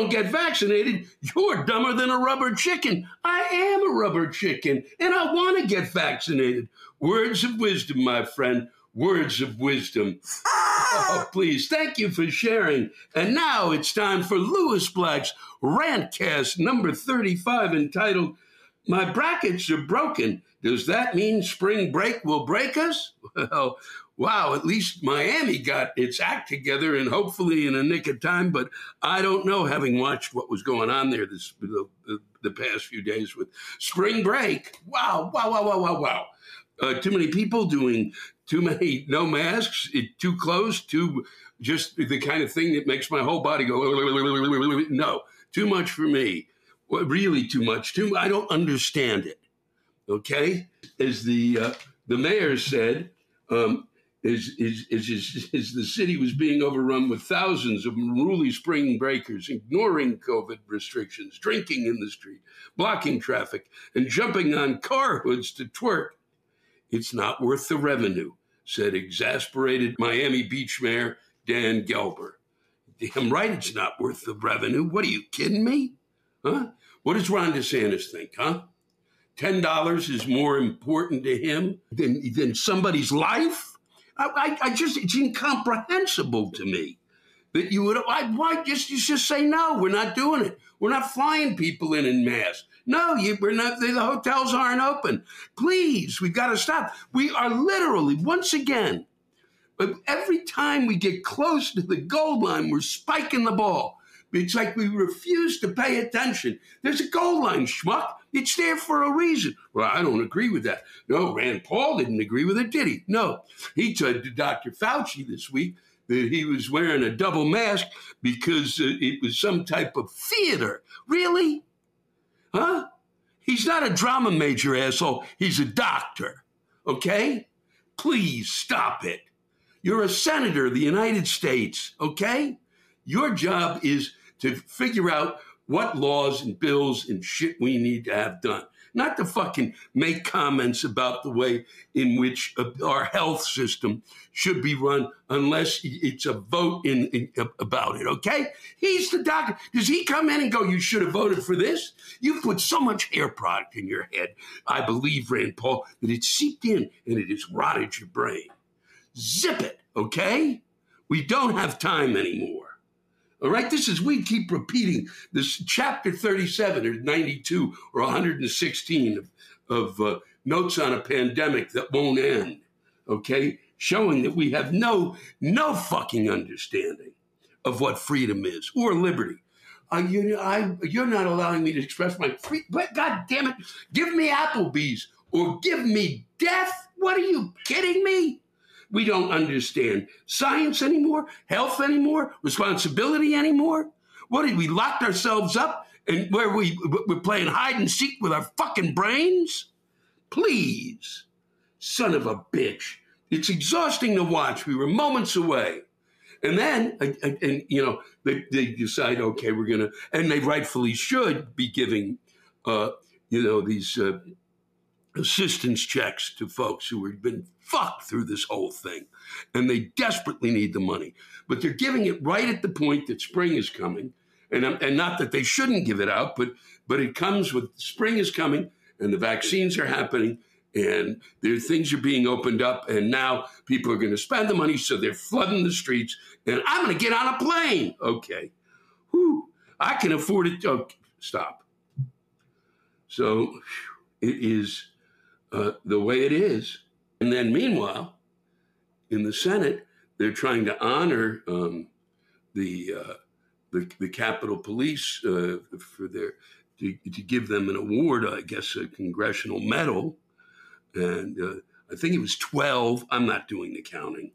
Don't get vaccinated, you're dumber than a rubber chicken. I am a rubber chicken, and I want to get vaccinated. Words of wisdom, my friend. Words of wisdom. Ah! Oh, please, thank you for sharing. And now it's time for Lewis Black's Rantcast number 35 entitled, My Brackets Are Broken. Does that mean spring break will break us? Well, wow, at least Miami got its act together and hopefully in a nick of time. But I don't know, having watched what was going on there this the, the, the past few days with spring break. Wow, wow, wow, wow, wow, wow. Uh, too many people doing too many no masks, it, too close, too just the kind of thing that makes my whole body go. No, too much for me. Well, really too much. Too. I don't understand it. Okay, as the uh, the mayor said, um, is, is, is, is, the city was being overrun with thousands of unruly spring breakers, ignoring COVID restrictions, drinking in the street, blocking traffic, and jumping on car hoods to twerk. It's not worth the revenue, said exasperated Miami Beach Mayor Dan Gelber. Damn right it's not worth the revenue. What are you kidding me? Huh? What does Ron DeSantis think, huh? $10 is more important to him than, than somebody's life? I, I, I just, it's incomprehensible to me that you would, I, why just, you just say, no, we're not doing it. We're not flying people in in mass. No, you, we're not, the hotels aren't open. Please, we've got to stop. We are literally, once again, every time we get close to the goal line, we're spiking the ball. It's like we refuse to pay attention. There's a goal line, schmuck. It's there for a reason. Well, I don't agree with that. No, Rand Paul didn't agree with it, did he? No. He told Dr. Fauci this week that he was wearing a double mask because uh, it was some type of theater. Really? Huh? He's not a drama major, asshole. He's a doctor. Okay? Please stop it. You're a senator of the United States, okay? Your job is to figure out what laws and bills and shit we need to have done. Not to fucking make comments about the way in which uh, our health system should be run unless it's a vote in, in about it, okay? He's the doctor. Does he come in and go, you should have voted for this? You put so much hair product in your head, I believe, Rand Paul, that it seeped in and it has rotted your brain. Zip it, okay? We don't have time anymore. All right, this is, we keep repeating this chapter 37 or 92 or 116 of, of uh, notes on a pandemic that won't end. Okay, showing that we have no no fucking understanding of what freedom is or liberty. Uh, you, I, you're not allowing me to express my free. But God damn it, give me Applebee's or give me death. What are you kidding me? We don't understand science anymore, health anymore, responsibility anymore. What did we locked ourselves up and where we we're playing hide and seek with our fucking brains? Please, son of a bitch. It's exhausting to watch. We were moments away. And then, and you know, they, they, decide, okay, we're going to, and they rightfully should be giving, uh, you know, these uh, assistance checks to folks who have been fucked through this whole thing. And they desperately need the money. But they're giving it right at the point that spring is coming. And, um, and not that they shouldn't give it out, but, but it comes with spring is coming and the vaccines are happening and there things are being opened up and now people are going to spend the money so they're flooding the streets and i'm going to get on a plane okay Whew. i can afford it oh, stop so it is uh, the way it is and then meanwhile in the senate they're trying to honor um, the, uh, the, the capitol police uh, for their to, to give them an award i guess a congressional medal and uh, I think it was 12. I'm not doing the counting.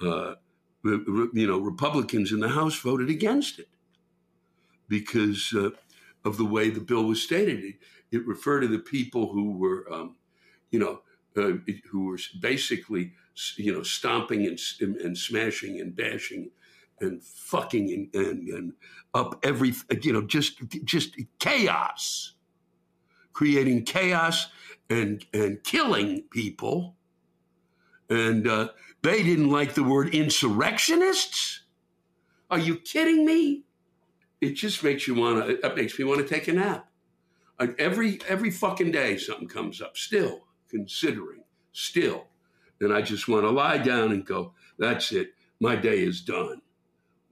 Uh, you know, Republicans in the House voted against it because of the way the bill was stated. It, referred to the people who were, um, you know, uh, who were basically, you know, stomping and, and smashing and bashing and fucking and, and, and up every, you know, just just chaos, creating chaos and and killing people, and uh, they didn't like the word insurrectionists. Are you kidding me? It just makes you want to. It makes me want to take a nap. Every every fucking day, something comes up. Still considering, still, and I just want to lie down and go. That's it. My day is done.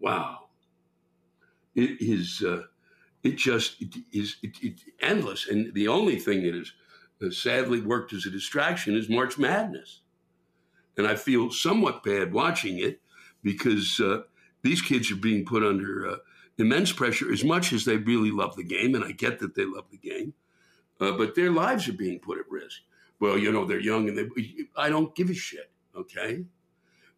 Wow. It is. Uh, it just it is it, it, endless, and the only thing that is sadly worked as a distraction is March Madness. And I feel somewhat bad watching it because uh, these kids are being put under uh, immense pressure as much as they really love the game. And I get that they love the game, uh, but their lives are being put at risk. Well, you know, they're young and they, I don't give a shit, okay?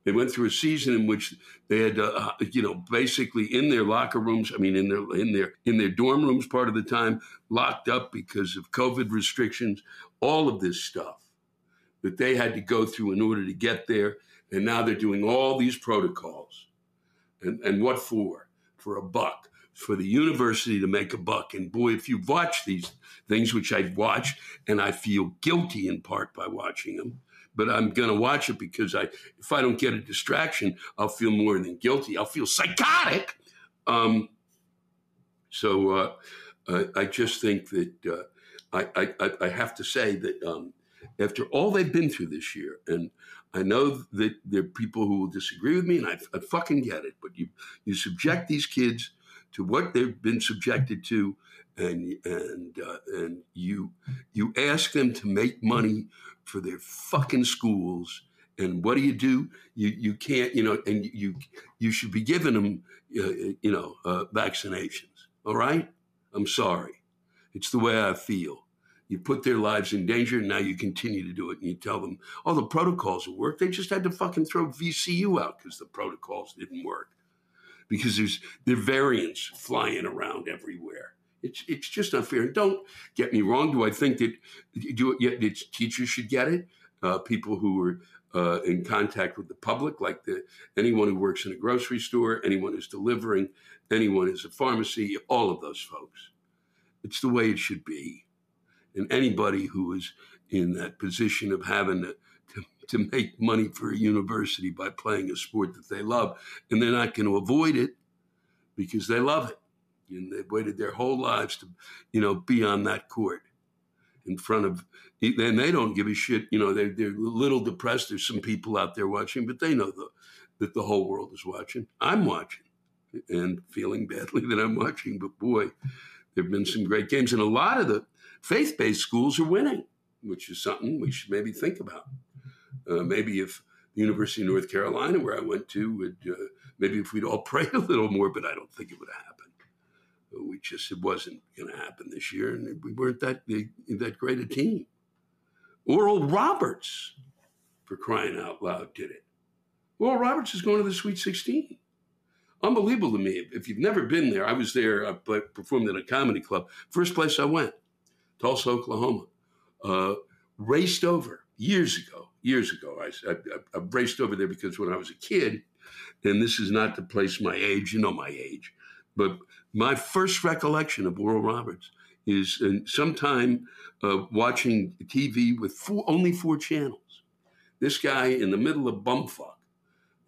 They went through a season in which they had, uh, you know, basically in their locker rooms. I mean, in their in their in their dorm rooms, part of the time locked up because of COVID restrictions. All of this stuff that they had to go through in order to get there, and now they're doing all these protocols. And and what for? For a buck for the university to make a buck. And boy, if you watch these things, which I've watched, and I feel guilty in part by watching them, but I'm going to watch it because I, if I don't get a distraction, I'll feel more than guilty. I'll feel psychotic. Um, so uh, I, I, just think that uh, I, I, I, have to say that um, after all they've been through this year, and I know that there are people who will disagree with me, and I, I fucking get it, but you you subject these kids to what they've been subjected to, and and uh, and you you ask them to make money for their fucking schools. And what do you do? You you can't you know, and you you should be giving them uh, you know uh, vaccinations. All right, I'm sorry, it's the way I feel. You put their lives in danger, and now you continue to do it. And you tell them, "Oh, the protocols work." They just had to fucking throw VCU out because the protocols didn't work. Because there's there variants flying around everywhere. It's it's just unfair. And don't get me wrong. Do I think that do? Yeah, teachers should get it. Uh, people who are uh, in contact with the public, like the anyone who works in a grocery store, anyone who's delivering, anyone who's a pharmacy, all of those folks. It's the way it should be. And anybody who is in that position of having to, to, to make money for a university by playing a sport that they love, and they're not going to avoid it because they love it and they've waited their whole lives to, you know, be on that court in front of, and they don't give a shit. You know, they're, they're a little depressed. There's some people out there watching, but they know the, that the whole world is watching. I'm watching and feeling badly that I'm watching, but boy, there have been some great games. And a lot of the faith based schools are winning. which is something we should maybe think about. Uh, maybe if the University of North Carolina, where I went to, would uh, maybe if we'd all prayed a little more, but I don't think it would happen. We just it wasn't going to happen this year, and we weren't that that great a team. Oral Roberts, for crying out loud, did it. Oral Roberts is going to the Sweet 16. Unbelievable to me. If you've never been there, I was there. I performed at a comedy club. First place I went, Tulsa, Oklahoma. Uh, raced over years ago. Years ago, I, I, I raced over there because when I was a kid, and this is not to place my age, you know my age, but my first recollection of Oral Roberts is sometime uh, watching TV with four, only four channels. This guy in the middle of bumfuck,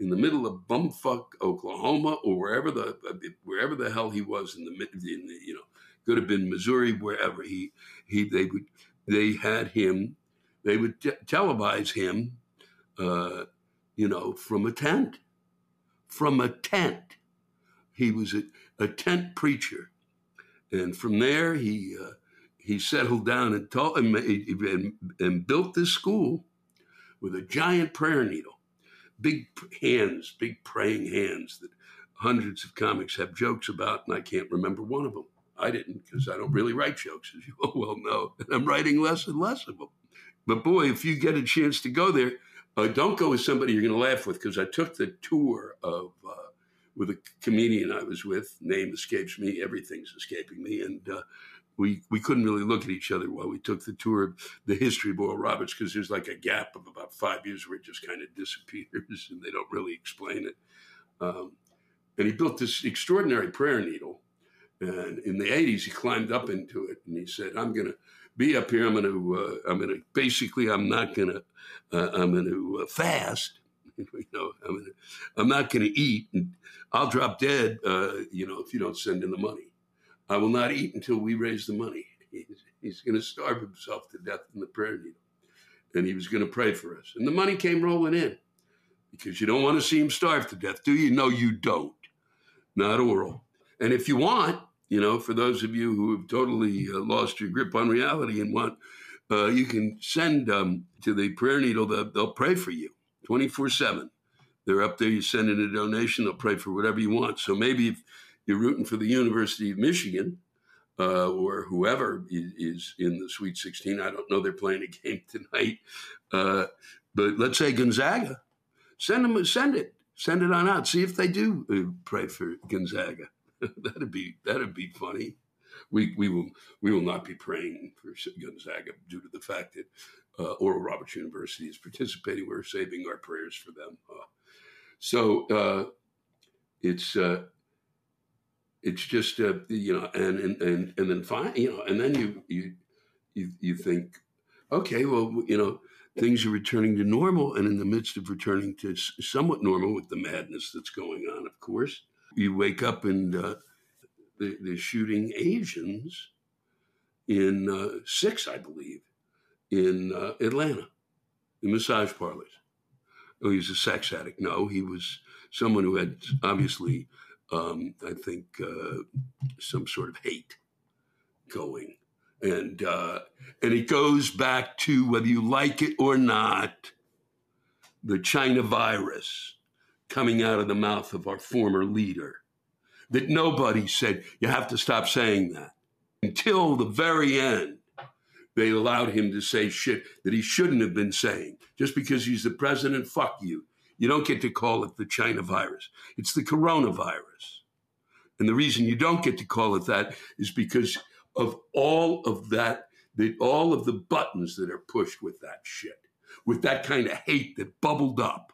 in the middle of bumfuck Oklahoma or wherever the wherever the hell he was in the, in the you know could have been Missouri wherever he he they would they had him they would te- televise him uh, you know from a tent from a tent. He was a, a tent preacher. And from there he uh, he settled down and taught and, and, and built this school with a giant prayer needle, big hands, big praying hands that hundreds of comics have jokes about, and I can't remember one of them. I didn't because I don't really write jokes, as you all well know, and I'm writing less and less of them. But boy, if you get a chance to go there, uh, don't go with somebody you're going to laugh with because I took the tour of uh, with a comedian I was with. Name escapes me. Everything's escaping me, and uh, we we couldn't really look at each other while we took the tour of the history of Oral Roberts because there's like a gap of about five years where it just kind of disappears and they don't really explain it. Um, and he built this extraordinary prayer needle. And in the 80s, he climbed up into it and he said, I'm going to be up here. I'm going to, uh, I'm going to, basically, I'm not going to, uh, I'm going to uh, fast. you know, I'm, gonna, I'm not going to eat and I'll drop dead, uh, you know, if you don't send in the money. I will not eat until we raise the money. He's, he's going to starve himself to death in the prayer needle. And he was going to pray for us. And the money came rolling in because you don't want to see him starve to death, do you? No, you don't. Not oral. And if you want, you know, for those of you who have totally uh, lost your grip on reality and want, uh, you can send um, to the prayer needle, they'll, they'll pray for you 24 7. They're up there, you send in a donation, they'll pray for whatever you want. So maybe if you're rooting for the University of Michigan uh, or whoever is in the Sweet 16. I don't know they're playing a game tonight, uh, but let's say Gonzaga. Send them, send it, send it on out. See if they do uh, pray for Gonzaga. that'd be that'd be funny. We we will we will not be praying for Gonzaga due to the fact that uh, Oral Roberts University is participating. We're saving our prayers for them. Uh, so uh, it's uh, it's just uh, you know, and and and and then fine, you know, and then you you you you think, okay, well, you know, things are returning to normal, and in the midst of returning to somewhat normal with the madness that's going on, of course, you wake up and uh, they're shooting Asians in uh, six, I believe, in uh, Atlanta, in massage parlors. Oh, he's a sex addict. No, he was someone who had obviously um, I think, uh, some sort of hate going. And, uh, and it goes back to whether you like it or not, the China virus coming out of the mouth of our former leader. That nobody said, you have to stop saying that. Until the very end, they allowed him to say shit that he shouldn't have been saying. Just because he's the president, fuck you. You don't get to call it the China virus. It's the coronavirus. And the reason you don't get to call it that is because of all of that, the, all of the buttons that are pushed with that shit, with that kind of hate that bubbled up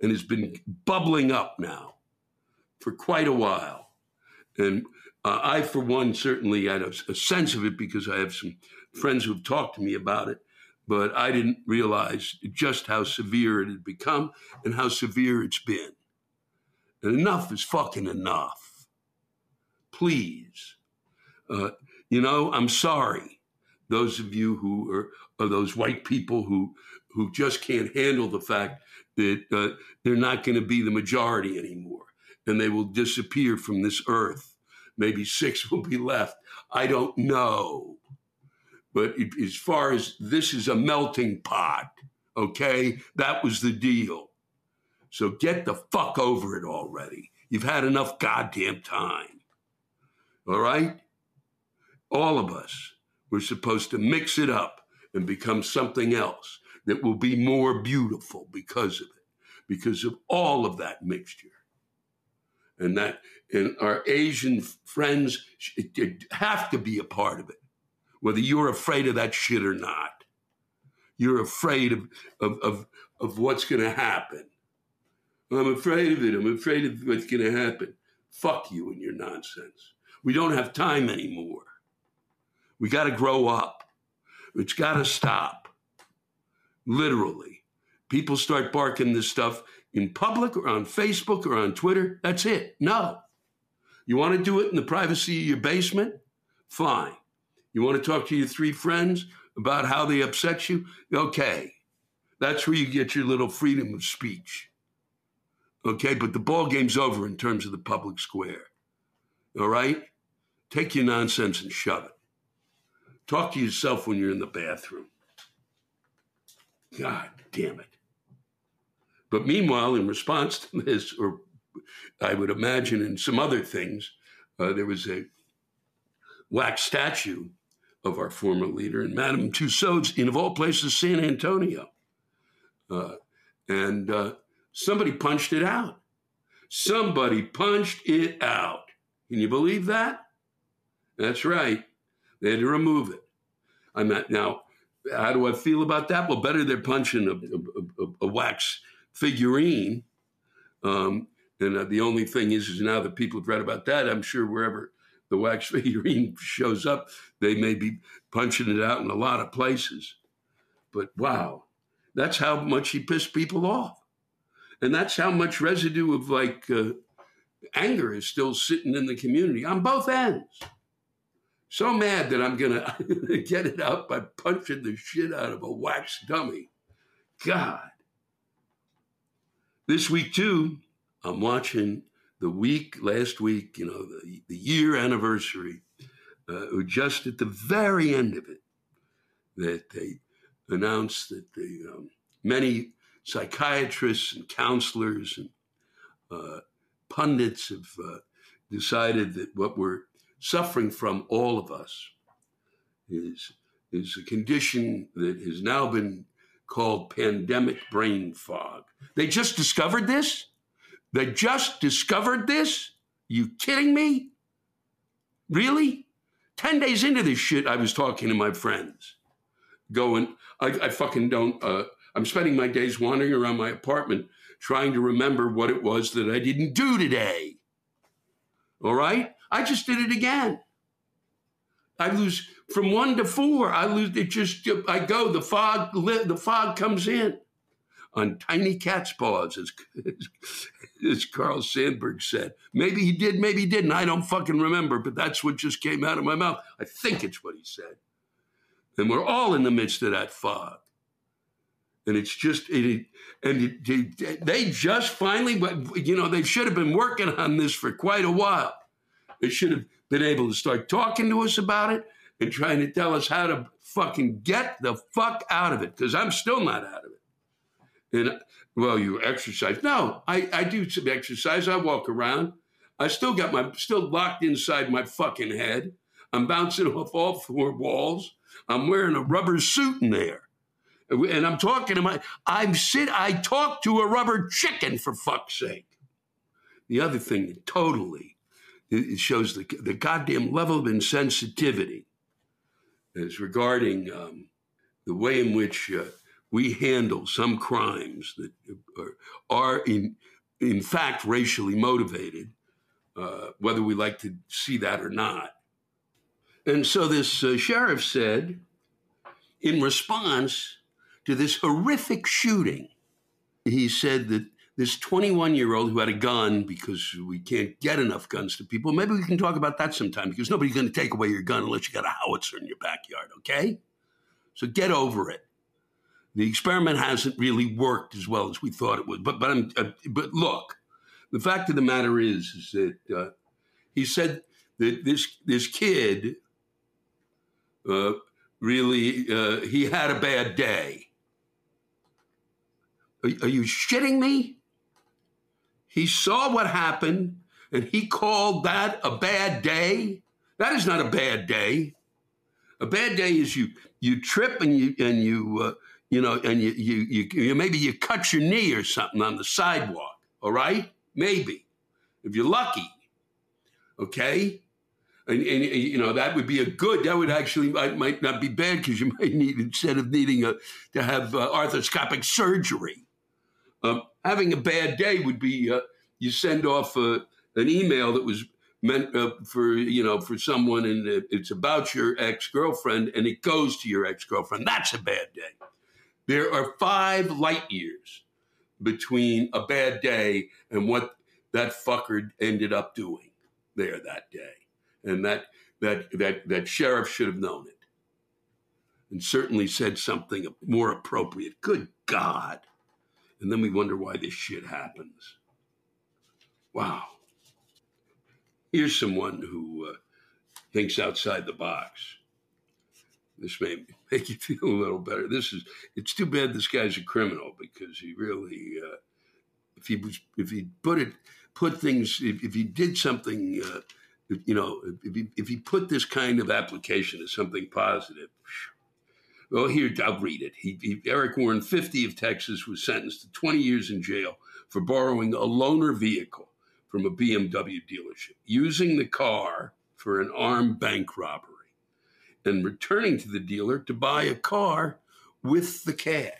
and has been bubbling up now for quite a while. And uh, I, for one, certainly had a, a sense of it because I have some friends who've talked to me about it but I didn't realize just how severe it had become and how severe it's been. And enough is fucking enough. Please. Uh, you know, I'm sorry. Those of you who are, are those white people who, who just can't handle the fact that uh, they're not going to be the majority anymore and they will disappear from this earth. Maybe six will be left. I don't know. But it, as far as this is a melting pot, okay, that was the deal. So get the fuck over it already. You've had enough goddamn time. All right? All of us, we're supposed to mix it up and become something else that will be more beautiful because of it, because of all of that mixture. And that, and our Asian friends have to be a part of it, whether you're afraid of that shit or not. You're afraid of, of, of, of what's going to happen. I'm afraid of it. I'm afraid of what's going to happen. Fuck you and your nonsense. We don't have time anymore. We got to grow up. It's got to stop. Literally. People start barking this stuff in public or on Facebook or on Twitter. That's it. No. You want to do it in the privacy of your basement? Fine. You want to talk to your three friends about how they upset you? Okay. That's where you get your little freedom of speech. Okay, but the ball game's over in terms of the public square. All right? Take your nonsense and shove it. Talk to yourself when you're in the bathroom. God damn it. But meanwhile, in response to this, or I would imagine in some other things, uh, there was a wax statue of our former leader in Madame Tussauds in, of all places, San Antonio. Uh, and uh, somebody punched it out. Somebody punched it out. Can you believe that? That's right. They had to remove it. I'm at now. How do I feel about that? Well, better they're punching a, a, a, a wax figurine. Um, and uh, the only thing is, is now that people have read about that, I'm sure wherever the wax figurine shows up, they may be punching it out in a lot of places. But wow, that's how much he pissed people off. And that's how much residue of like uh, anger is still sitting in the community on both ends so mad that I'm going to get it out by punching the shit out of a wax dummy. God. This week, too, I'm watching the week, last week, you know, the, the year anniversary, uh, just at the very end of it, that they announced that the um, many psychiatrists and counselors and uh, pundits have uh, decided that what we're suffering from all of us is, is a condition that has now been called pandemic brain fog. They just discovered this? They just discovered this? You kidding me? Really? 10 days into this shit, I was talking to my friends, going, I, I fucking don't, uh, I'm spending my days wandering around my apartment trying to remember what it was that I didn't do today. All right? I just did it again. I lose from one to four. I lose it. Just I go. The fog. The fog comes in on tiny cat's paws, as, as Carl Sandburg said. Maybe he did. Maybe he didn't. I don't fucking remember. But that's what just came out of my mouth. I think it's what he said. And we're all in the midst of that fog. And it's just, it, and it, they just finally, you know, they should have been working on this for quite a while. They should have been able to start talking to us about it and trying to tell us how to fucking get the fuck out of it because I'm still not out of it. And well, you exercise. No, I, I do some exercise. I walk around. I still got my still locked inside my fucking head. I'm bouncing off all four walls. I'm wearing a rubber suit in there. And I'm talking to my I'm sit I talk to a rubber chicken for fuck's sake. The other thing that totally it shows the, the goddamn level of insensitivity as regarding um, the way in which uh, we handle some crimes that are, are in, in fact racially motivated, uh, whether we like to see that or not. And so this uh, sheriff said, in response to this horrific shooting, he said that this 21 year old who had a gun because we can't get enough guns to people. Maybe we can talk about that sometime because nobody's going to take away your gun unless you got a howitzer in your backyard, okay? So get over it. The experiment hasn't really worked as well as we thought it would. But but I'm, uh, but look, the fact of the matter is is that uh, he said that this this kid uh, really, uh, he had a bad day. Are, are you shitting me? He saw what happened and he called that a bad day. That is not a bad day. A bad day is you you trip and you and you uh, you know and you, you you maybe you cut your knee or something on the sidewalk. All right, maybe if you're lucky. Okay, and, and, you know that would be a good. That would actually might, might not be bad because you might need instead of needing a, to have uh, arthroscopic surgery, um, having a bad day would be uh, you send off an email that was meant uh, for you know for someone and it's about your ex girlfriend and it goes to your ex girlfriend. That's a bad day. There are five light years between a bad day and what that fucker ended up doing there that day and that that that that sheriff should have known it and certainly said something more appropriate. Good God. And then we wonder why this shit happens. Wow. Here's someone who uh, thinks outside the box. This may make you feel a little better. This is, it's too bad this guy's a criminal because he really, uh, if he was, if he put it, put things, if, if he did something, uh, you know, if he, if he put this kind of application as something positive, well, here, I'll read it. He, he, Eric Warren, 50 of Texas, was sentenced to 20 years in jail for borrowing a loaner vehicle from a BMW dealership, using the car for an armed bank robbery, and returning to the dealer to buy a car with the cash.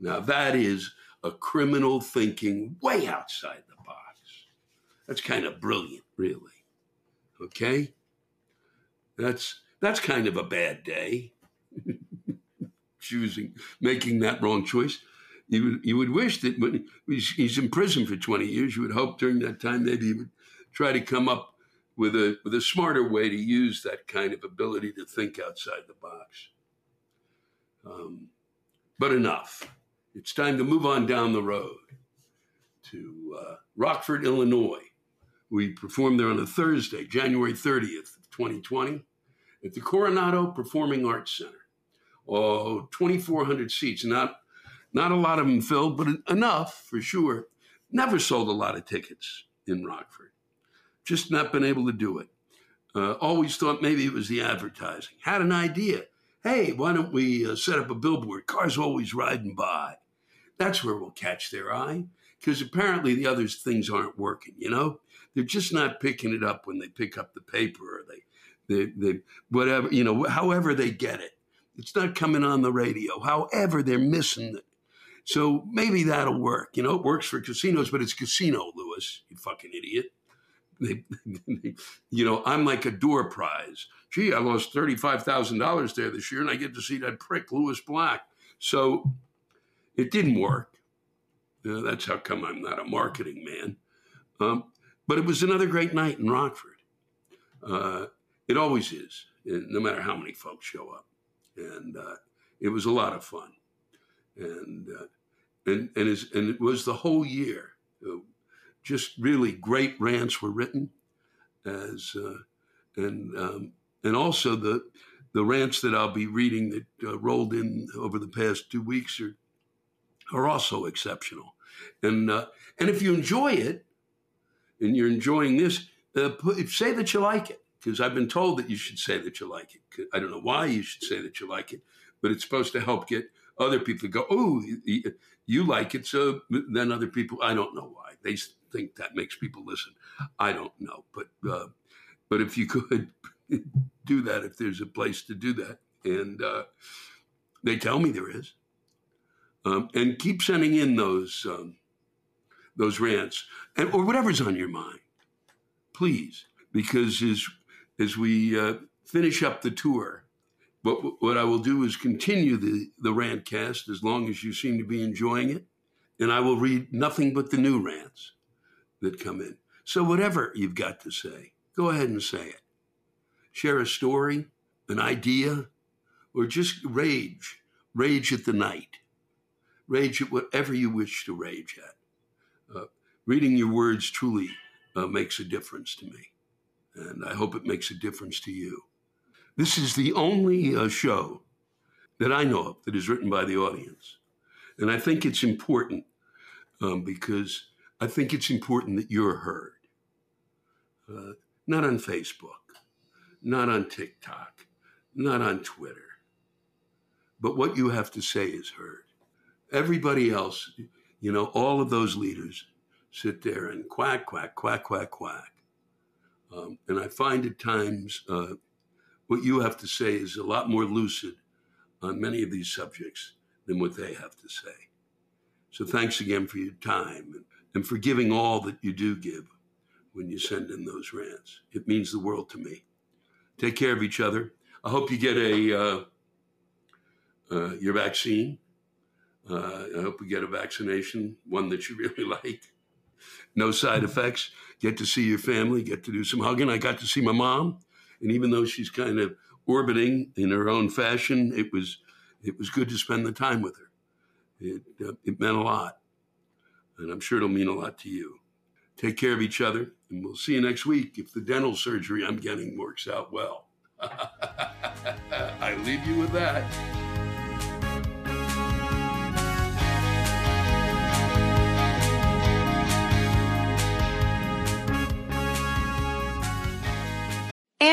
Now, that is a criminal thinking way outside the box. That's kind of brilliant, really. Okay? That's that's kind of a bad day. Choosing making that wrong choice. You would, you would wish that when he's, he's in prison for 20 years, you would hope during that time maybe he would try to come up with a with a smarter way to use that kind of ability to think outside the box. Um, but enough. It's time to move on down the road to uh, Rockford, Illinois, we performed there on a Thursday, January 30th, 2020, at the Coronado Performing Arts Center. Oh, 2,400 seats. Not, not a lot of them filled, but enough for sure. Never sold a lot of tickets in Rockford. Just not been able to do it. Uh, always thought maybe it was the advertising. Had an idea. Hey, why don't we uh, set up a billboard? Cars always riding by. That's where we'll catch their eye because apparently the other things aren't working, you know? They're just not picking it up when they pick up the paper or they, they, they, whatever, you know, however they get it. It's not coming on the radio. However, they're missing it. So maybe that'll work. You know, it works for casinos, but it's casino, Lewis, you fucking idiot. They, you know, I'm like a door prize. Gee, I lost $35,000 there this year and I get to see that prick, Lewis Black. So it didn't work. You know, that's how come I'm not a marketing man. Um, but it was another great night in Rockford. Uh, it always is, no matter how many folks show up. And uh, it was a lot of fun. And, uh, and, and, and it was the whole year. Uh, just really great rants were written as, uh, and, um, and also the, the rants that I'll be reading that uh, rolled in over the past two weeks are, are also exceptional. And, and if you enjoy it, and you're enjoying this, put, say that you like it. Because I've been told that you should say that you like it. I don't know why you should say that you like it, but it's supposed to help get other people to go, oh, you like it. So then other people, I don't know why. They think that makes people listen. I don't know. But, uh, but if you could do that, if there's a place to do that, and uh, they tell me there is, um, and keep sending in those um, those rants, and, or whatever's on your mind, please, because as as we uh, finish up the tour, what what I will do is continue the the rant cast as long as you seem to be enjoying it, and I will read nothing but the new rants that come in. So whatever you've got to say, go ahead and say it. Share a story, an idea, or just rage. Rage at the night. Rage at whatever you wish to rage at uh, reading your words truly uh, makes a difference to me. And I hope it makes a difference to you. This is the only uh, show that I know of that is written by the audience. And I think it's important um, because I think it's important that you're heard. Uh, not on Facebook, not on TikTok, not on Twitter. But what you have to say is heard. Everybody else, you know, all of those leaders sit there and quack, quack, quack, quack, quack. Um, and I find at times uh, what you have to say is a lot more lucid on many of these subjects than what they have to say. So thanks again for your time and, and for giving all that you do give when you send in those rants. It means the world to me. Take care of each other. I hope you get a uh, uh, your vaccine. Uh, I hope you get a vaccination, one that you really like. No side effects. Get to see your family. Get to do some hugging. I got to see my mom, and even though she's kind of orbiting in her own fashion, it was it was good to spend the time with her. It, uh, it meant a lot. And I'm sure it'll mean a lot to you. Take care of each other, and we'll see you next week if the dental surgery I'm getting works out well. I leave you with that.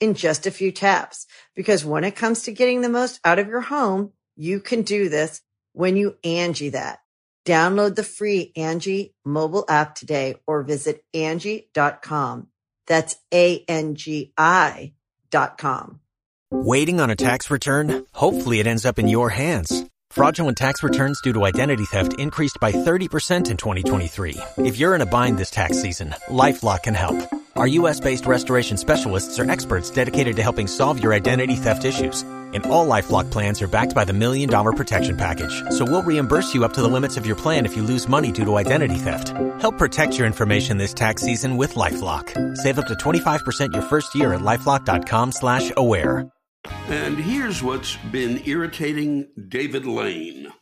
in just a few taps. Because when it comes to getting the most out of your home, you can do this when you Angi that. Download the free Angi mobile app today or visit Angi.com. That's A-N-G-I dot com. Waiting on a tax return? Hopefully it ends up in your hands. Fraudulent tax returns due to identity theft increased by 30% in 2023. If you're in a bind this tax season, LifeLock can help. Our U.S.-based restoration specialists are experts dedicated to helping solve your identity theft issues. And all LifeLock plans are backed by the Million Dollar Protection Package. So we'll reimburse you up to the limits of your plan if you lose money due to identity theft. Help protect your information this tax season with LifeLock. Save up to 25% your first year at LifeLock.com slash aware. And here's what's been irritating David Lane.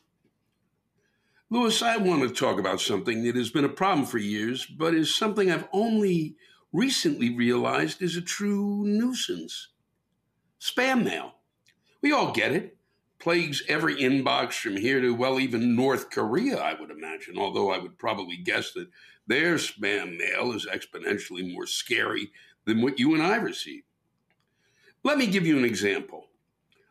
Lewis, I want to talk about something that has been a problem for years, but is something I've only recently realized is a true nuisance spam mail. We all get it. Plagues every inbox from here to, well, even North Korea, I would imagine, although I would probably guess that their spam mail is exponentially more scary than what you and I receive. Let me give you an example.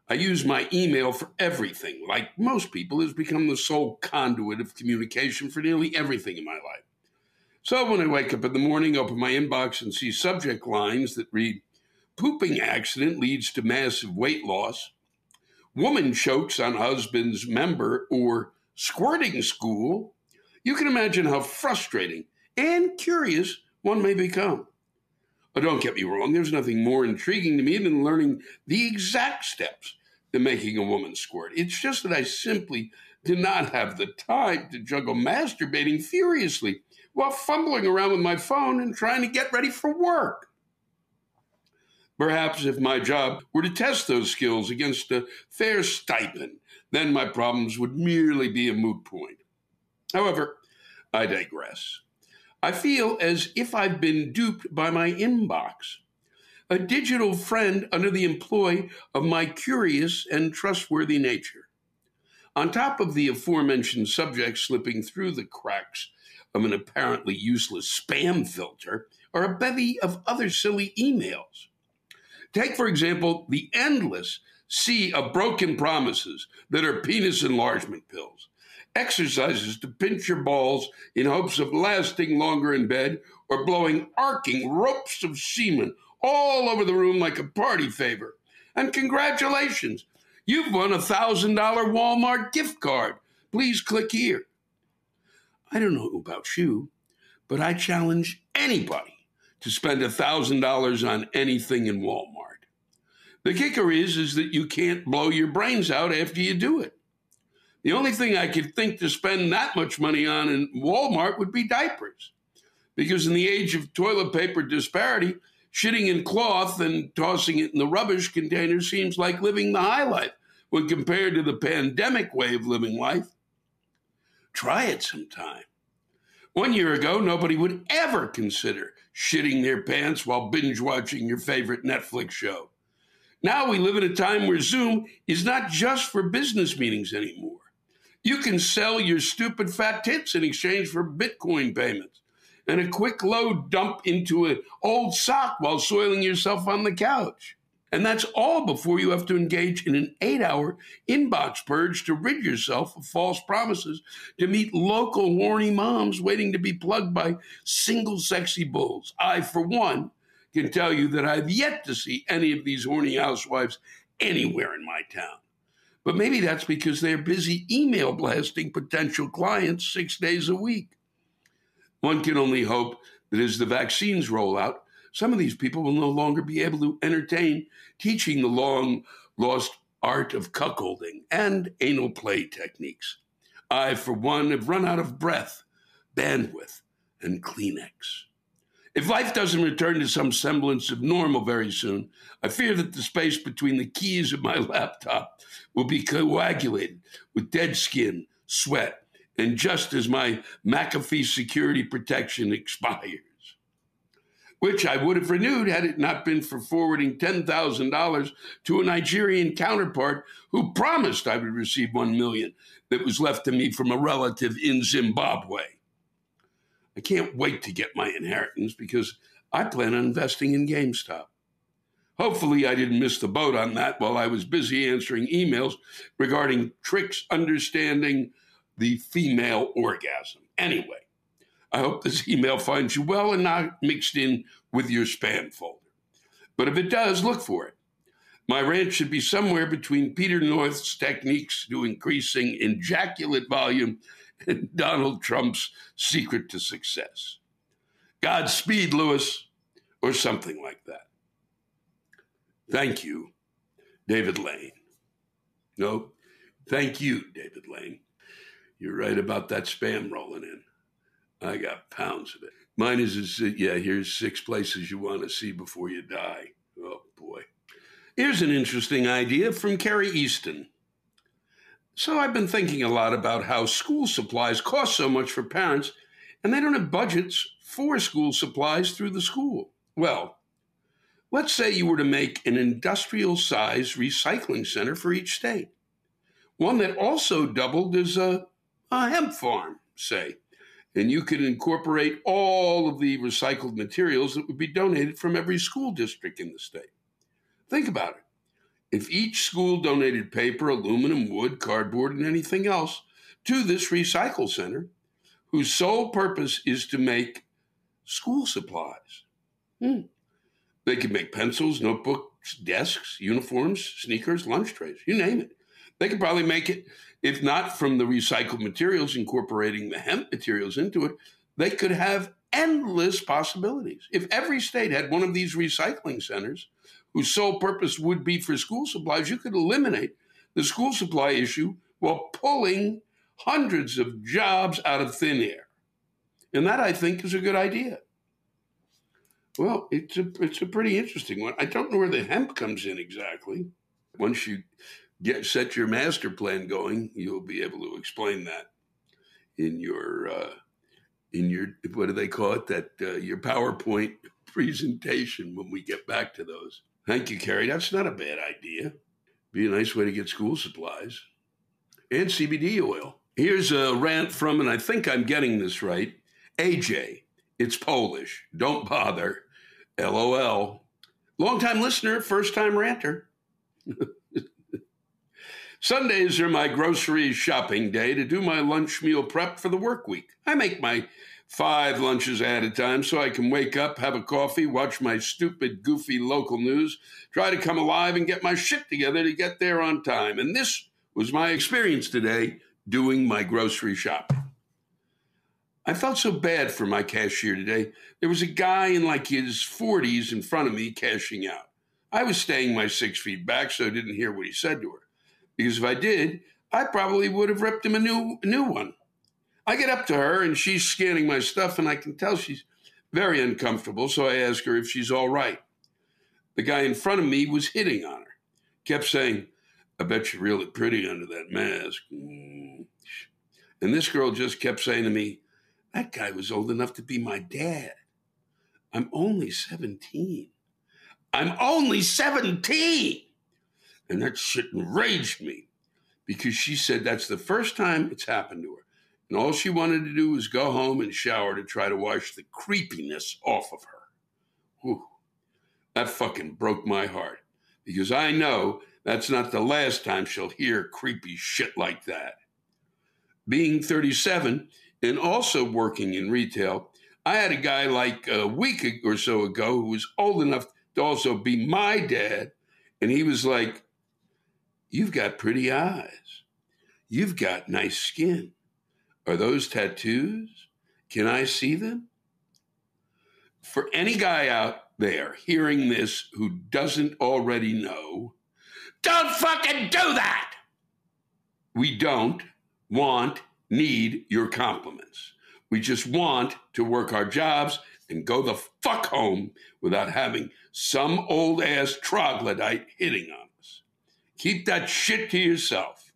I use my email for everything. Like most people, has become the sole conduit of communication for nearly everything in my life. So when I wake up in the morning, open my inbox and see subject lines that read, Pooping accident leads to massive weight loss, Woman chokes on husband's member, or Squirting school, you can imagine how frustrating and curious one may become. But don't get me wrong, there's nothing more intriguing to me than learning the exact steps to making a woman squirt. It's just that I simply did not have the time to juggle masturbating furiously while fumbling around with my phone and trying to get ready for work. Perhaps if my job were to test those skills against a fair stipend, then my problems would merely be a moot point. However, I digress. I feel as if I've been duped by my inbox, a digital friend under the employ of my curious and trustworthy nature. On top of the aforementioned subjects slipping through the cracks of an apparently useless spam filter or a bevy of other silly emails. Take, for example, the endless sea of broken promises that are penis enlargement pills. exercises to pinch your balls in hopes of lasting longer in bed, or blowing arcing ropes of semen all over the room like a party favor. And congratulations, you've won a $1,000 Walmart gift card. Please click here. I don't know about you, but I challenge anybody to spend $1,000 on anything in Walmart. The kicker is, is that you can't blow your brains out after you do it. The only thing I could think to spend that much money on in Walmart would be diapers. Because in the age of toilet paper disparity, shitting in cloth and tossing it in the rubbish container seems like living the high life when compared to the pandemic way of living life. Try it sometime. One year ago, nobody would ever consider shitting their pants while binge watching your favorite Netflix show. Now we live in a time where Zoom is not just for business meetings anymore. You can sell your stupid fat tits in exchange for Bitcoin payments and a quick load dump into an old sock while soiling yourself on the couch. And that's all before you have to engage in an eight hour inbox purge to rid yourself of false promises to meet local horny moms waiting to be plugged by single sexy bulls. I, for one, can tell you that I've yet to see any of these horny housewives anywhere in my town. But maybe that's because they're busy email blasting potential clients six days a week. One can only hope that as the vaccines roll out, some of these people will no longer be able to entertain teaching the long lost art of cuckolding and anal play techniques. I, for one, have run out of breath, bandwidth, and Kleenex. If life doesn't return to some semblance of normal very soon, I fear that the space between the keys of my laptop will be coagulated with dead skin, sweat, and just as my McAfee security protection expires, which I would have renewed had it not been for forwarding $10,000 to a Nigerian counterpart who promised I would receive 1 million that was left to me from a relative in Zimbabwe. I can't wait to get my inheritance because I plan on investing in GameStop. Hopefully, I didn't miss the boat on that while I was busy answering emails regarding tricks understanding the female orgasm. Anyway, I hope this email finds you well and not mixed in with your spam folder. But if it does, look for it. My rant should be somewhere between Peter North's techniques to increasing ejaculate volume and Donald Trump's secret to success. Godspeed, Lewis, or something like that. Thank you, David Lane. No, thank you, David Lane. You're right about that spam rolling in. I got pounds of it. Mine is, is yeah, here's six places you want to see before you die. Oh, boy. Here's an interesting idea from Carrie Easton. So I've been thinking a lot about how school supplies cost so much for parents, and they don't have budgets for school supplies through the school. Well, let's say you were to make an industrial size recycling center for each state, one that also doubled as a, a hemp farm, say, and you could incorporate all of the recycled materials that would be donated from every school district in the state. Think about it. If each school donated paper, aluminum, wood, cardboard, and anything else to this recycle center, whose sole purpose is to make school supplies. Hmm. They could make pencils, notebooks, desks, uniforms, sneakers, lunch trays, you name it. They could probably make it, if not from the recycled materials, incorporating the hemp materials into it, they could have endless possibilities. If every state had one of these recycling centers, whose sole purpose would be for school supplies, you could eliminate the school supply issue while pulling hundreds of jobs out of thin air. And that, I think, is a good idea. Well, it's a, it's a pretty interesting one. I don't know where the hemp comes in exactly. Once you get set your master plan going, you'll be able to explain that in your uh, in your what do they call it that uh, your PowerPoint presentation when we get back to those. Thank you, Carrie. That's not a bad idea. Be a nice way to get school supplies and CBD oil. Here's a rant from, and I think I'm getting this right AJ. It's Polish. Don't bother. LOL. Longtime listener, first time ranter. Sundays are my grocery shopping day to do my lunch meal prep for the work week. I make my five lunches at a time so I can wake up, have a coffee, watch my stupid, goofy local news, try to come alive and get my shit together to get there on time. And this was my experience today doing my grocery shopping. I felt so bad for my cashier today. There was a guy in like his 40s in front of me cashing out. I was staying my six feet back, so I didn't hear what he said to her. Because if I did, I probably would have ripped him a new, new one. I get up to her and she's scanning my stuff, and I can tell she's very uncomfortable. So I ask her if she's all right. The guy in front of me was hitting on her, kept saying, I bet you're really pretty under that mask. Mm. And this girl just kept saying to me, That guy was old enough to be my dad. I'm only 17. I'm only 17. And that shit enraged me because she said that's the first time it's happened to her. And all she wanted to do was go home and shower to try to wash the creepiness off of her. Whew. That fucking broke my heart because I know that's not the last time she'll hear creepy shit like that. Being 37 and also working in retail, I had a guy like a week or so ago who was old enough to also be my dad. And he was like, You've got pretty eyes. You've got nice skin. Are those tattoos? Can I see them? For any guy out there hearing this who doesn't already know, don't fucking do that! We don't want, need your compliments. We just want to work our jobs and go the fuck home without having some old ass troglodyte hitting on us. Keep that shit to yourself.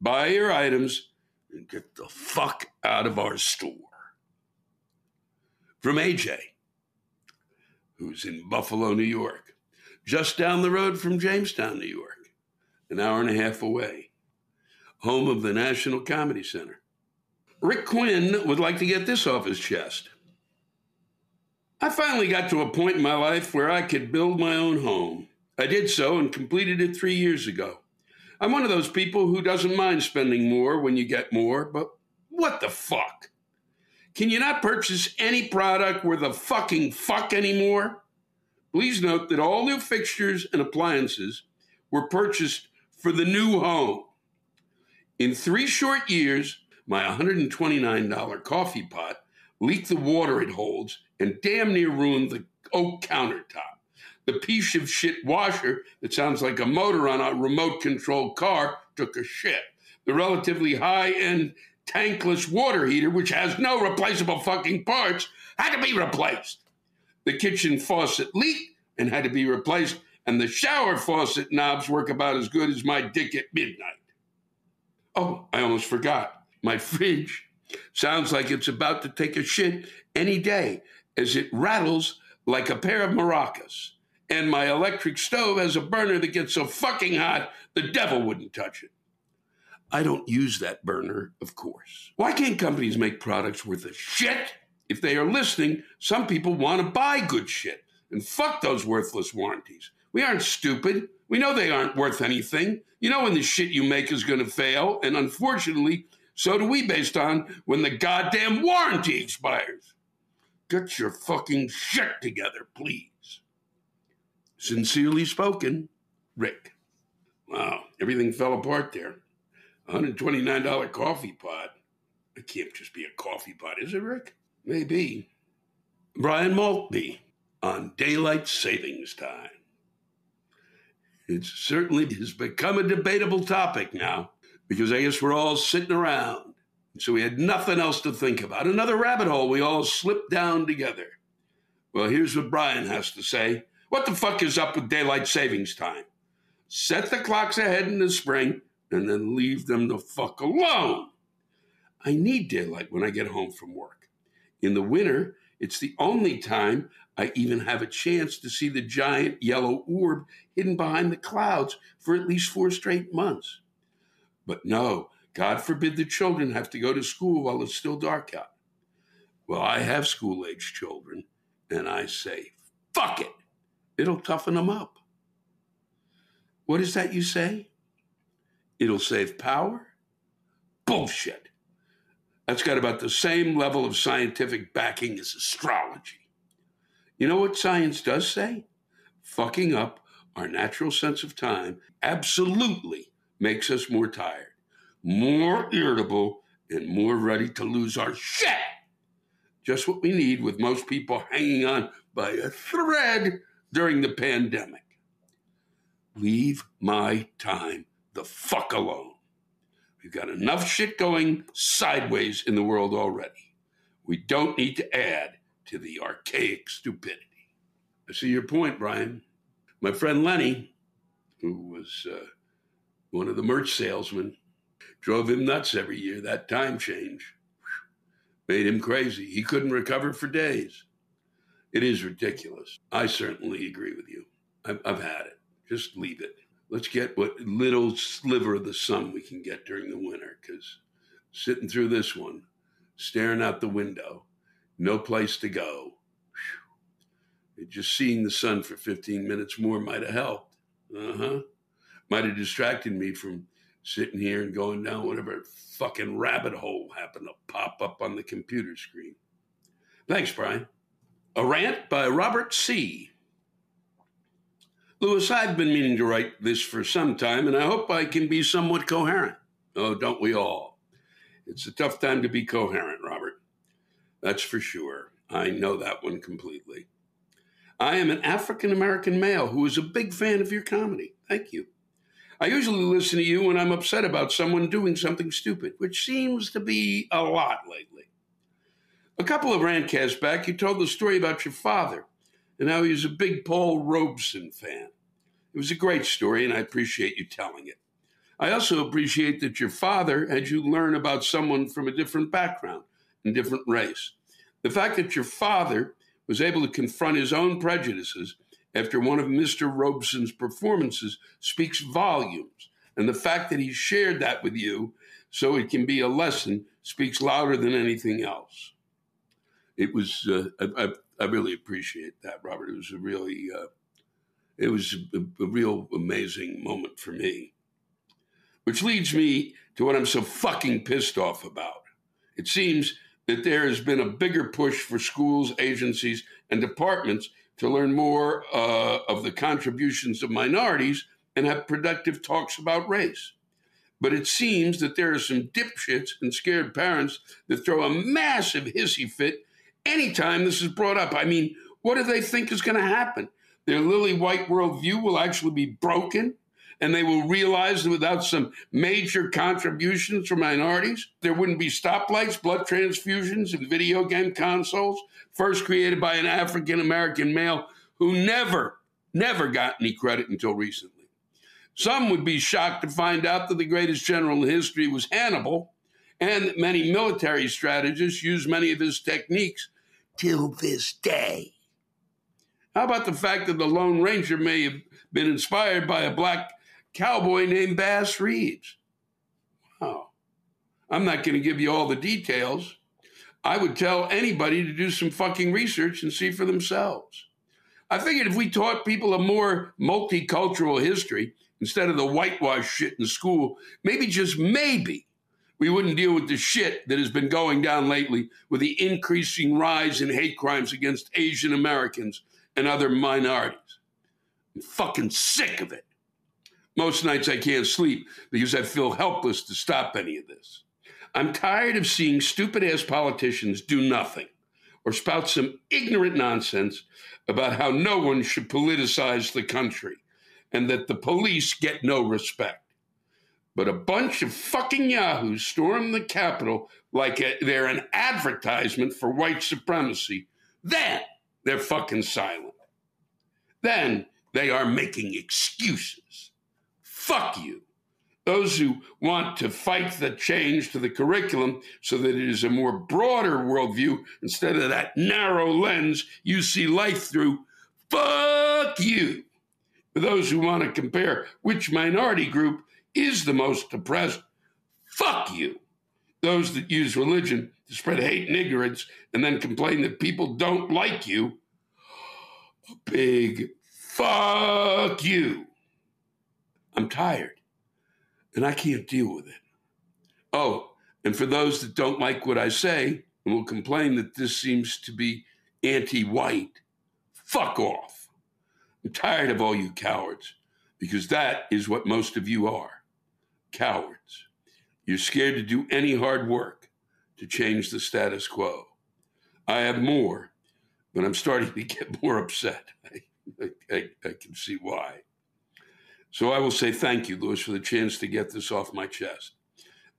Buy your items and get the fuck out of our store. From AJ, who's in Buffalo, New York, just down the road from Jamestown, New York, an hour and a half away, home of the National Comedy Center. Rick Quinn would like to get this off his chest. I finally got to a point in my life where I could build my own home. I did so and completed it three years ago. I'm one of those people who doesn't mind spending more when you get more, but what the fuck? Can you not purchase any product worth a fucking fuck anymore? Please note that all new fixtures and appliances were purchased for the new home. In three short years, my $129 coffee pot leaked the water it holds and damn near ruined the oak countertop the piece of shit washer that sounds like a motor on a remote controlled car took a shit. The relatively high end tankless water heater, which has no replaceable fucking parts, had to be replaced. The kitchen faucet leaked and had to be replaced, and the shower faucet knobs work about as good as my dick at midnight. Oh, I almost forgot. My fridge sounds like it's about to take a shit any day as it rattles like a pair of maracas and my electric stove has a burner that gets so fucking hot the devil wouldn't touch it. I don't use that burner, of course. Why can't companies make products worth a shit? If they are listening, some people want to buy good shit. And fuck those worthless warranties. We aren't stupid. We know they aren't worth anything. You know when the shit you make is going to fail. And unfortunately, so do we based on when the goddamn warranty expires. Get your fucking shit together, please. Sincerely spoken, Rick. Wow, everything fell apart there. $129 coffee pot. It can't just be a coffee pot, is it, Rick? Maybe. Brian Maltby on daylight savings time. It certainly has become a debatable topic now because I guess we're all sitting around. So we had nothing else to think about. Another rabbit hole we all slipped down together. Well, here's what Brian has to say what the fuck is up with daylight savings time? Set the clocks ahead in the spring and then leave them the fuck alone. I need daylight when I get home from work. In the winter, it's the only time I even have a chance to see the giant yellow orb hidden behind the clouds for at least four straight months. But no, God forbid the children have to go to school while it's still dark out. Well, I have school age children, and I say, fuck it. It'll toughen them up. What is that you say? it'll save power? Bullshit. That's got about the same level of scientific backing as astrology. You know what science does say? Fucking up our natural sense of time absolutely makes us more tired, more irritable, and more ready to lose our shit. Just what we need with most people hanging on by a thread during the pandemic. Leave my time the fuck alone. We've got enough shit going sideways in the world already. We don't need to add to the archaic stupidity. I see your point, Brian. My friend Lenny, who was uh, one of the merch salesmen, drove him nuts every year. That time change made him crazy. He couldn't recover for days. It is ridiculous. I certainly agree with you. I've, I've had it. Just leave it let's get what little sliver of the sun we can get during the winter because sitting through this one, staring out the window, no place to go. Whew. Just seeing the sun for 15 minutes more might have helped. Uh huh. Might have distracted me from sitting here and going down whatever fucking rabbit hole happened to pop up on the computer screen. Thanks, Brian. A rant by Robert C. Lewis, I've been meaning to write this for some time, and I hope I can be somewhat coherent. Oh, don't we all? It's a tough time to be coherent, Robert. That's for sure. I know that one completely. I am an African American male who is a big fan of your comedy. Thank you. I usually listen to you when I'm upset about someone doing something stupid, which seems to be a lot lately. A couple of rantcasts back, you told the story about your father and how he was a big Paul Robeson fan. It was a great story, and I appreciate you telling it. I also appreciate that your father had you learn about someone from a different background and different race. The fact that your father was able to confront his own prejudices after one of Mr. Robeson's performances speaks volumes. And the fact that he shared that with you so it can be a lesson speaks louder than anything else. It was, uh, I, I, really appreciate that, Robert. It was a really, uh, it was a, a real amazing moment for me. Which leads me to what I'm so fucking pissed off about. It seems that there has been a bigger push for schools, agencies, and departments to learn more uh, of the contributions of minorities and have productive talks about race. But it seems that there are some dipshits and scared parents that throw a massive hissy fit anytime this is brought up. I mean, what do they think is going to happen? their lily white worldview will actually be broken and they will realize that without some major contributions from minorities, there wouldn't be stoplights, blood transfusions, and video game consoles, first created by an African American male who never, never got any credit until recently. Some would be shocked to find out that the greatest general in history was Hannibal, and that many military strategists used many of his techniques till this day. How about the fact that the Lone Ranger may have been inspired by a black cowboy named Bass Reeves? Wow. I'm not going to give you all the details. I would tell anybody to do some fucking research and see for themselves. I figured if we taught people a more multicultural history instead of the whitewash shit in school, maybe just maybe we wouldn't deal with the shit that has been going down lately with the increasing rise in hate crimes against Asian Americans and other minorities. I'm fucking sick of it. Most nights I can't sleep because I feel helpless to stop any of this. I'm tired of seeing stupid ass politicians do nothing or spout some ignorant nonsense about how no one should politicize the country and that the police get no respect. But a bunch of fucking yahoos storm the Capitol like a, they're an advertisement for white supremacy. Then they're fucking silent. Then they are making excuses. Fuck you. Those who want to fight the change to the curriculum so that it is a more broader worldview instead of that narrow lens you see life through, fuck you. For those who want to compare which minority group is the most oppressed, fuck you. Those that use religion to spread hate and ignorance and then complain that people don't like you, big fuck you. I'm tired. and I can't deal with it. Oh, and for those that don't like what I say and will complain that this seems to be anti white, fuck off. I'm tired of all you cowards because that is what most of you are cowards. You're scared to do any hard work to change the status quo. I have more, but I'm starting to get more upset. I, I, I can see why. So I will say thank you, Lewis, for the chance to get this off my chest.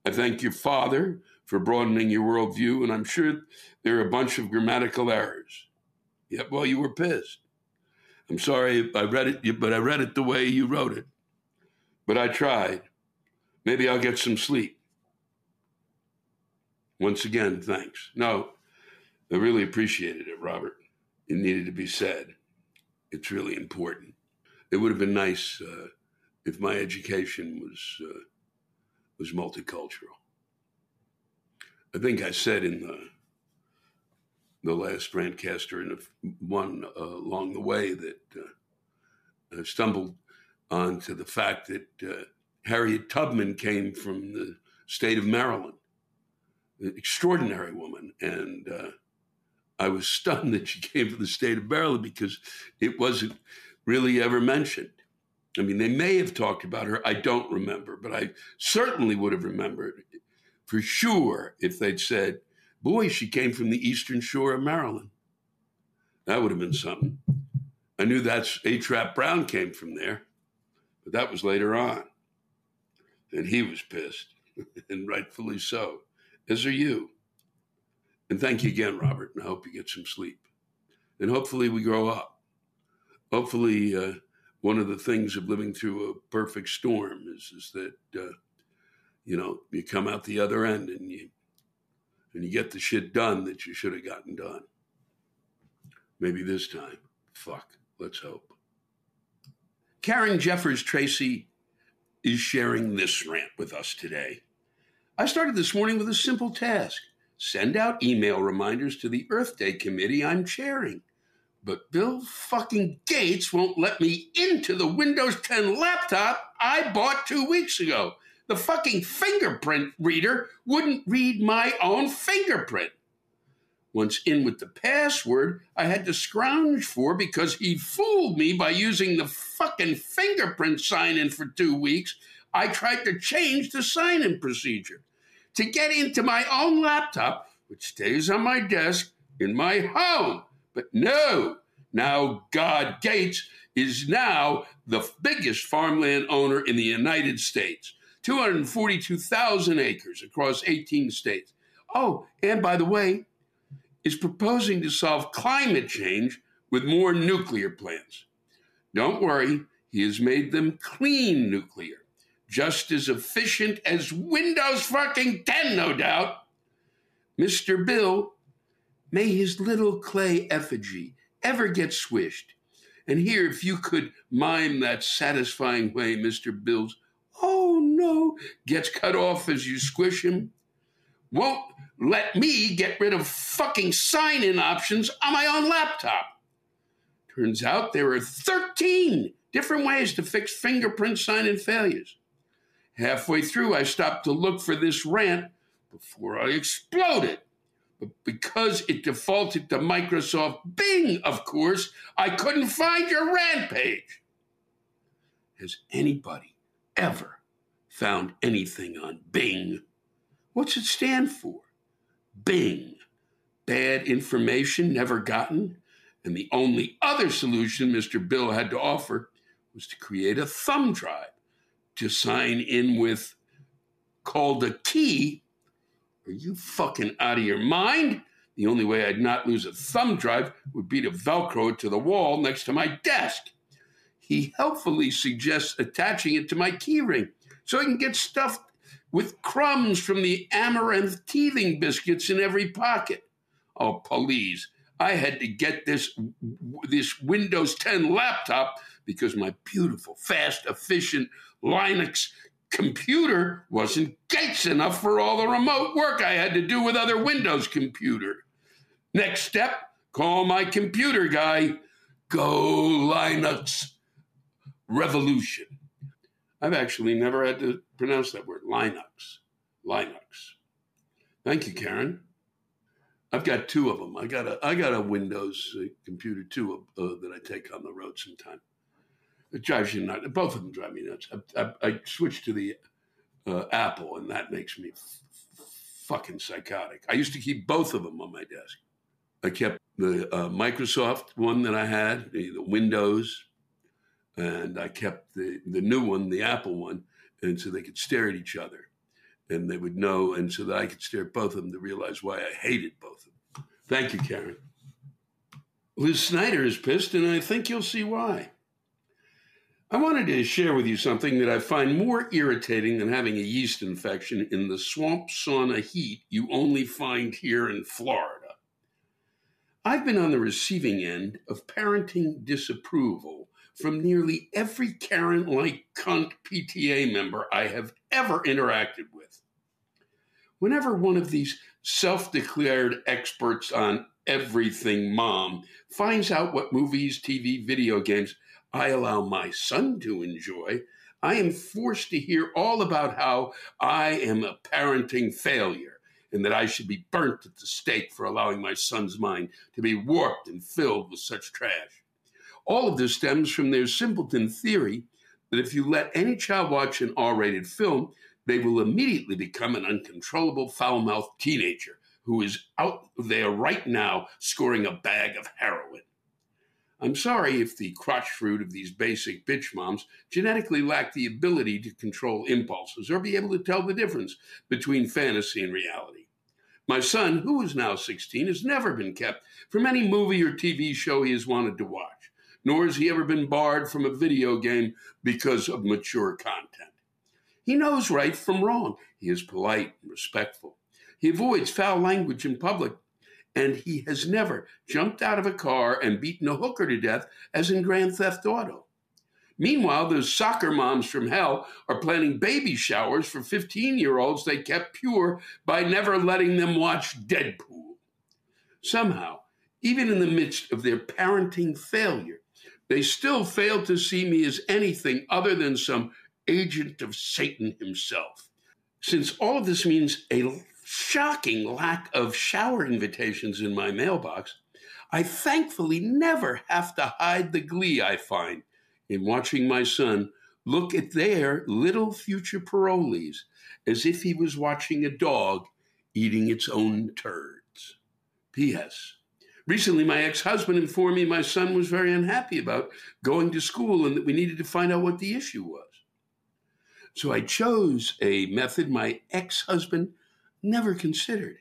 I thank your father for broadening your worldview, and I'm sure there are a bunch of grammatical errors. Yet, well, you were pissed. I'm sorry I read it, but I read it the way you wrote it. But I tried. Maybe I'll get some sleep. Once again, thanks. No, I really appreciated it, Robert. It needed to be said. It's really important. It would have been nice uh, if my education was uh, was multicultural. I think I said in the the last Rantcaster and one uh, along the way that uh, I stumbled onto the fact that uh, Harriet Tubman came from the state of Maryland, an extraordinary woman, and uh, I was stunned that she came from the state of Maryland because it wasn't really ever mentioned. I mean, they may have talked about her. I don't remember, but I certainly would have remembered for sure if they'd said, boy, she came from the eastern shore of Maryland. That would have been something. I knew that's H. Rap Brown came from there, but that was later on. And he was pissed, and rightfully so, as are you. And thank you again, Robert, and I hope you get some sleep. And hopefully we grow up. Hopefully, uh, one of the things of living through a perfect storm is, is that, uh, you know, you come out the other end and you, and you get the shit done that you should have gotten done. Maybe this time. Fuck. Let's hope. Karen Jeffers Tracy is sharing this rant with us today. I started this morning with a simple task send out email reminders to the Earth Day committee I'm chairing. But Bill fucking Gates won't let me into the Windows 10 laptop I bought two weeks ago. The fucking fingerprint reader wouldn't read my own fingerprint. Once in with the password, I had to scrounge for because he fooled me by using the fucking fingerprint sign in for two weeks. I tried to change the sign in procedure to get into my own laptop, which stays on my desk in my home. But no, now God Gates is now the biggest farmland owner in the United States 242,000 acres across 18 states. Oh, and by the way, is proposing to solve climate change with more nuclear plants. Don't worry, he has made them clean nuclear just as efficient as Windows fucking 10, no doubt. Mr. Bill, may his little clay effigy ever get swished. And here, if you could mime that satisfying way Mr. Bill's, oh no, gets cut off as you squish him, won't let me get rid of fucking sign in options on my own laptop. Turns out there are 13 different ways to fix fingerprint sign in failures. Halfway through, I stopped to look for this rant before I exploded. But because it defaulted to Microsoft Bing, of course, I couldn't find your rant page. Has anybody ever found anything on Bing? What's it stand for? Bing. Bad information never gotten. And the only other solution Mr. Bill had to offer was to create a thumb drive to sign in with called a key. Are you fucking out of your mind? The only way I'd not lose a thumb drive would be to Velcro it to the wall next to my desk. He helpfully suggests attaching it to my keyring so I can get stuffed with crumbs from the amaranth teething biscuits in every pocket. Oh, please. I had to get this, this Windows 10 laptop because my beautiful, fast, efficient Linux computer wasn't gates enough for all the remote work I had to do with other Windows computer. Next step, call my computer guy. Go Linux revolution. I've actually never had to pronounce that word. Linux. Linux. Thank you, Karen. I've got two of them. I got a I got a Windows uh, computer too uh, that I take on the road sometime. It drives you nuts. Both of them drive me nuts. I, I, I switched to the uh, Apple, and that makes me f- fucking psychotic. I used to keep both of them on my desk. I kept the uh, Microsoft one that I had, the, the, Windows, and I kept the, the new one, the Apple one, and so they could stare at each other and they would know, and so that I could stare at both of them to realize why I hated both of them. Thank you, Karen. Liz Snyder is pissed, and I think you'll see why. I wanted to share with you something that I find more irritating than having a yeast infection in the swamp sauna heat you only find here in Florida. I've been on the receiving end of parenting disapproval from nearly every Karen like cunt PTA member I have ever interacted with. Whenever one of these self declared experts on everything mom finds out what movies, TV, video games I allow my son to enjoy, I am forced to hear all about how I am a parenting failure and that I should be burnt at the stake for allowing my son's mind to be warped and filled with such trash. All of this stems from their simpleton theory that if you let any child watch an R rated film, they will immediately become an uncontrollable foul mouthed teenager who is out there right now scoring a bag of heroin. I'm sorry if the crotch fruit of these basic bitch moms genetically lack the ability to control impulses or be able to tell the difference between fantasy and reality. My son, who is now 16, has never been kept from any movie or TV show he has wanted to watch, nor has he ever been barred from a video game because of mature content. He knows right from wrong. He is polite and respectful. He avoids foul language in public and he has never jumped out of a car and beaten a hooker to death as in Grand Theft Auto. Meanwhile, those soccer moms from hell are planning baby showers for 15 year olds they kept pure by never letting them watch Deadpool. Somehow, even in the midst of their parenting failure, they still fail to see me as anything other than some agent of Satan himself. Since all of this means a shocking lack of shower invitations in my mailbox, I thankfully never have to hide the glee I find in watching my son look at their little future parolees as if he was watching a dog eating its own turds. P.S. Recently, my ex husband informed me my son was very unhappy about going to school and that we needed to find out what the issue was. So I chose a method my ex husband Never considered.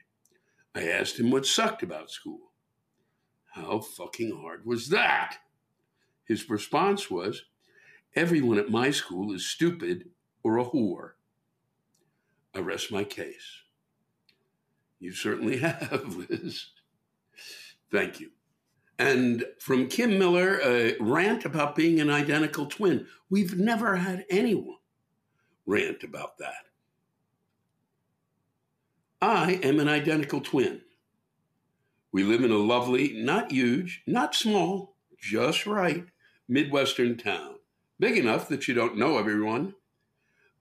I asked him what sucked about school. How fucking hard was that? His response was, Everyone at my school is stupid or a whore. I rest my case. You certainly have, Liz. Thank you. And from Kim Miller, a rant about being an identical twin. We've never had anyone rant about that. I am an identical twin. We live in a lovely, not huge, not small, just right, Midwestern town. Big enough that you don't know everyone,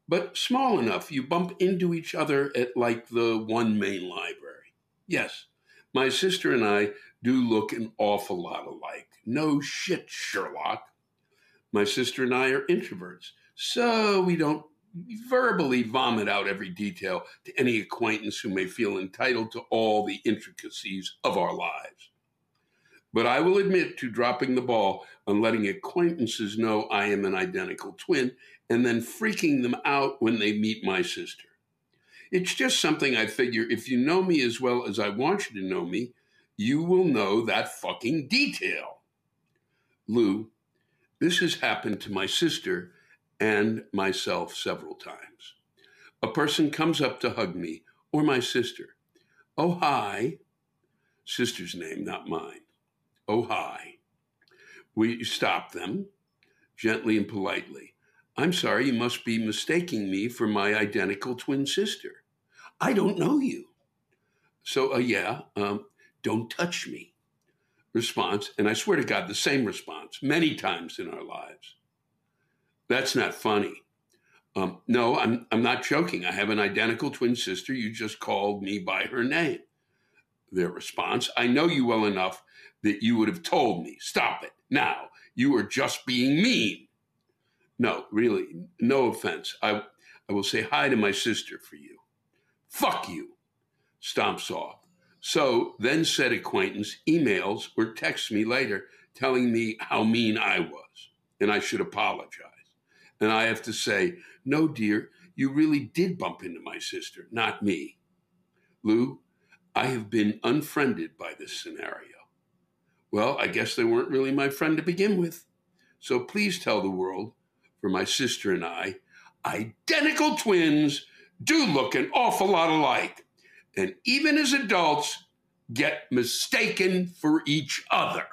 but small enough you bump into each other at like the one main library. Yes, my sister and I do look an awful lot alike. No shit, Sherlock. My sister and I are introverts, so we don't verbally vomit out every detail to any acquaintance who may feel entitled to all the intricacies of our lives. But I will admit to dropping the ball on letting acquaintances know I am an identical twin and then freaking them out when they meet my sister. It's just something I figure if you know me as well as I want you to know me, you will know that fucking detail. Lou, this has happened to my sister and myself several times. A person comes up to hug me or my sister. Oh, hi. Sister's name, not mine. Oh, hi. We stop them gently and politely. I'm sorry, you must be mistaking me for my identical twin sister. I don't know you. So, uh, yeah, um, don't touch me. Response, and I swear to God, the same response many times in our lives. That's not funny. Um, no, I'm, I'm not joking. I have an identical twin sister. You just called me by her name. Their response I know you well enough that you would have told me, stop it. Now, you are just being mean. No, really, no offense. I, I will say hi to my sister for you. Fuck you. Stomps off. So then said acquaintance emails or texts me later telling me how mean I was and I should apologize. And I have to say, no, dear, you really did bump into my sister, not me. Lou, I have been unfriended by this scenario. Well, I guess they weren't really my friend to begin with. So please tell the world, for my sister and I, identical twins do look an awful lot alike. And even as adults, get mistaken for each other.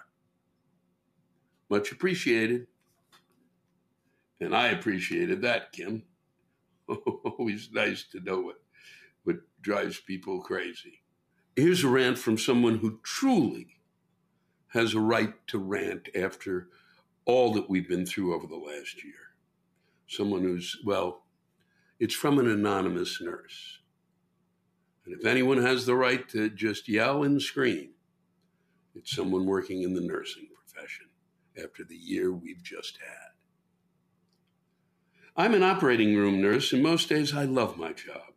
Much appreciated. And I appreciated that, Kim. Always nice to know what, what drives people crazy. Here's a rant from someone who truly has a right to rant after all that we've been through over the last year. Someone who's, well, it's from an anonymous nurse. And if anyone has the right to just yell and scream, it's someone working in the nursing profession after the year we've just had. I'm an operating room nurse, and most days I love my job.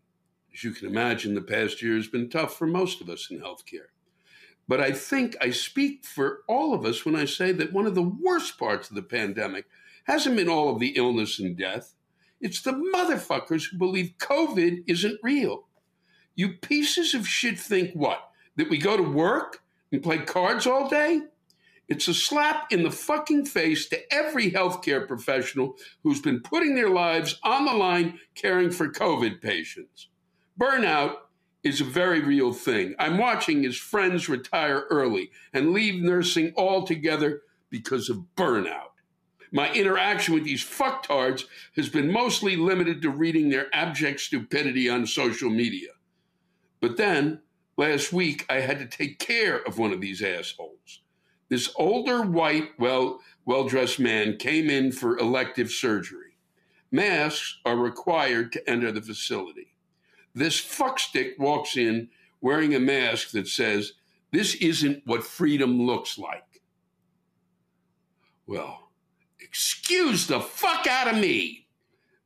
As you can imagine, the past year has been tough for most of us in healthcare. But I think I speak for all of us when I say that one of the worst parts of the pandemic hasn't been all of the illness and death. It's the motherfuckers who believe COVID isn't real. You pieces of shit think what? That we go to work and play cards all day? It's a slap in the fucking face to every healthcare professional who's been putting their lives on the line caring for COVID patients. Burnout is a very real thing. I'm watching his friends retire early and leave nursing altogether because of burnout. My interaction with these fucktards has been mostly limited to reading their abject stupidity on social media. But then, last week, I had to take care of one of these assholes. This older, white, well, well dressed man came in for elective surgery. Masks are required to enter the facility. This fuckstick walks in wearing a mask that says, This isn't what freedom looks like. Well, excuse the fuck out of me.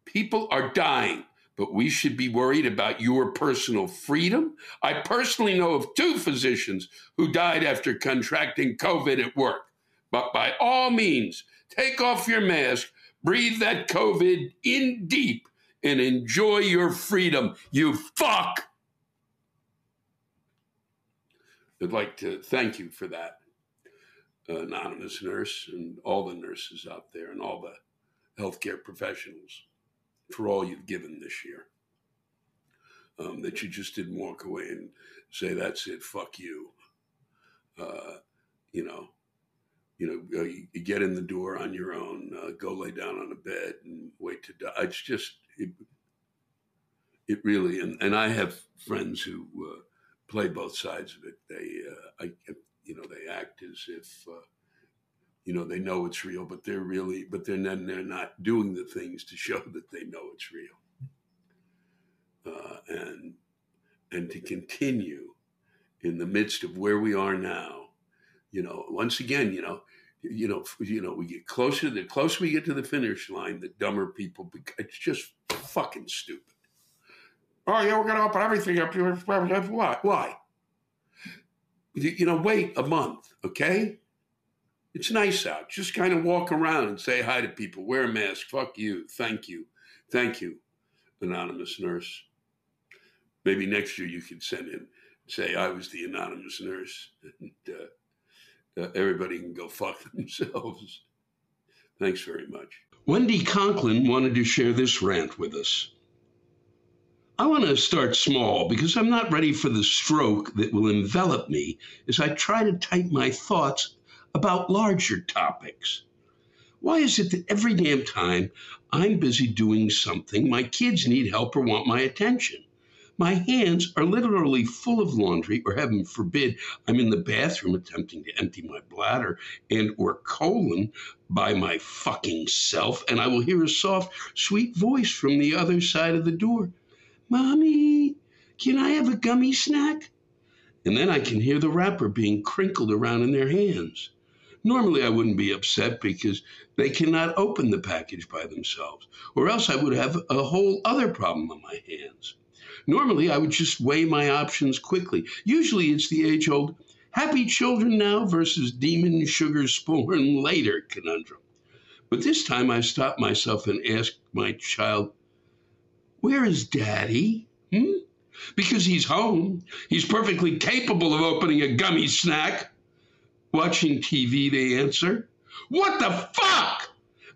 People are dying but we should be worried about your personal freedom. I personally know of two physicians who died after contracting COVID at work. But by all means, take off your mask, breathe that COVID in deep, and enjoy your freedom, you fuck. I'd like to thank you for that, anonymous nurse, and all the nurses out there, and all the healthcare professionals for all you've given this year. Um, that you just didn't walk away and say, "That's it, fuck you." Uh, you know, you know, you, you, get in the door on your own, uh, go lay down on a bed and wait to die. It's just, it, it really, and, and I have friends who uh, play both sides of it. They, uh, I, you know, they act as if uh, you know they know it's real but they're really but they're then they're not doing the things to show that they know it's real. Uh, and and to continue in the midst of where we are now you know once again you know you know you know we get closer the closer we get to the finish line the dumber people it's just fucking stupid. Oh yeah we're to open everything up why why you know wait a month okay it's nice out. Just kind of walk around and say hi to people. Wear a mask. Fuck you. Thank you. Thank you, anonymous nurse. Maybe next year you could send in, say I was the anonymous nurse, and uh, uh, everybody can go fuck themselves. Thanks very much. Wendy Conklin wanted to share this rant with us. I want to start small because I'm not ready for the stroke that will envelop me as I try to type my thoughts about larger topics. Why is it that every damn time I'm busy doing something, my kids need help or want my attention? My hands are literally full of laundry, or heaven forbid, I'm in the bathroom attempting to empty my bladder and or colon by my fucking self, and I will hear a soft, sweet voice from the other side of the door. Mommy, can I have a gummy snack? And then I can hear the wrapper being crinkled around in their hands. Normally, I wouldn't be upset because they cannot open the package by themselves, or else I would have a whole other problem on my hands. Normally, I would just weigh my options quickly. Usually, it's the age old happy children now versus demon sugar spawn later conundrum. But this time I stopped myself and asked my child, Where is daddy? Hmm? Because he's home. He's perfectly capable of opening a gummy snack. Watching TV, they answer. What the fuck?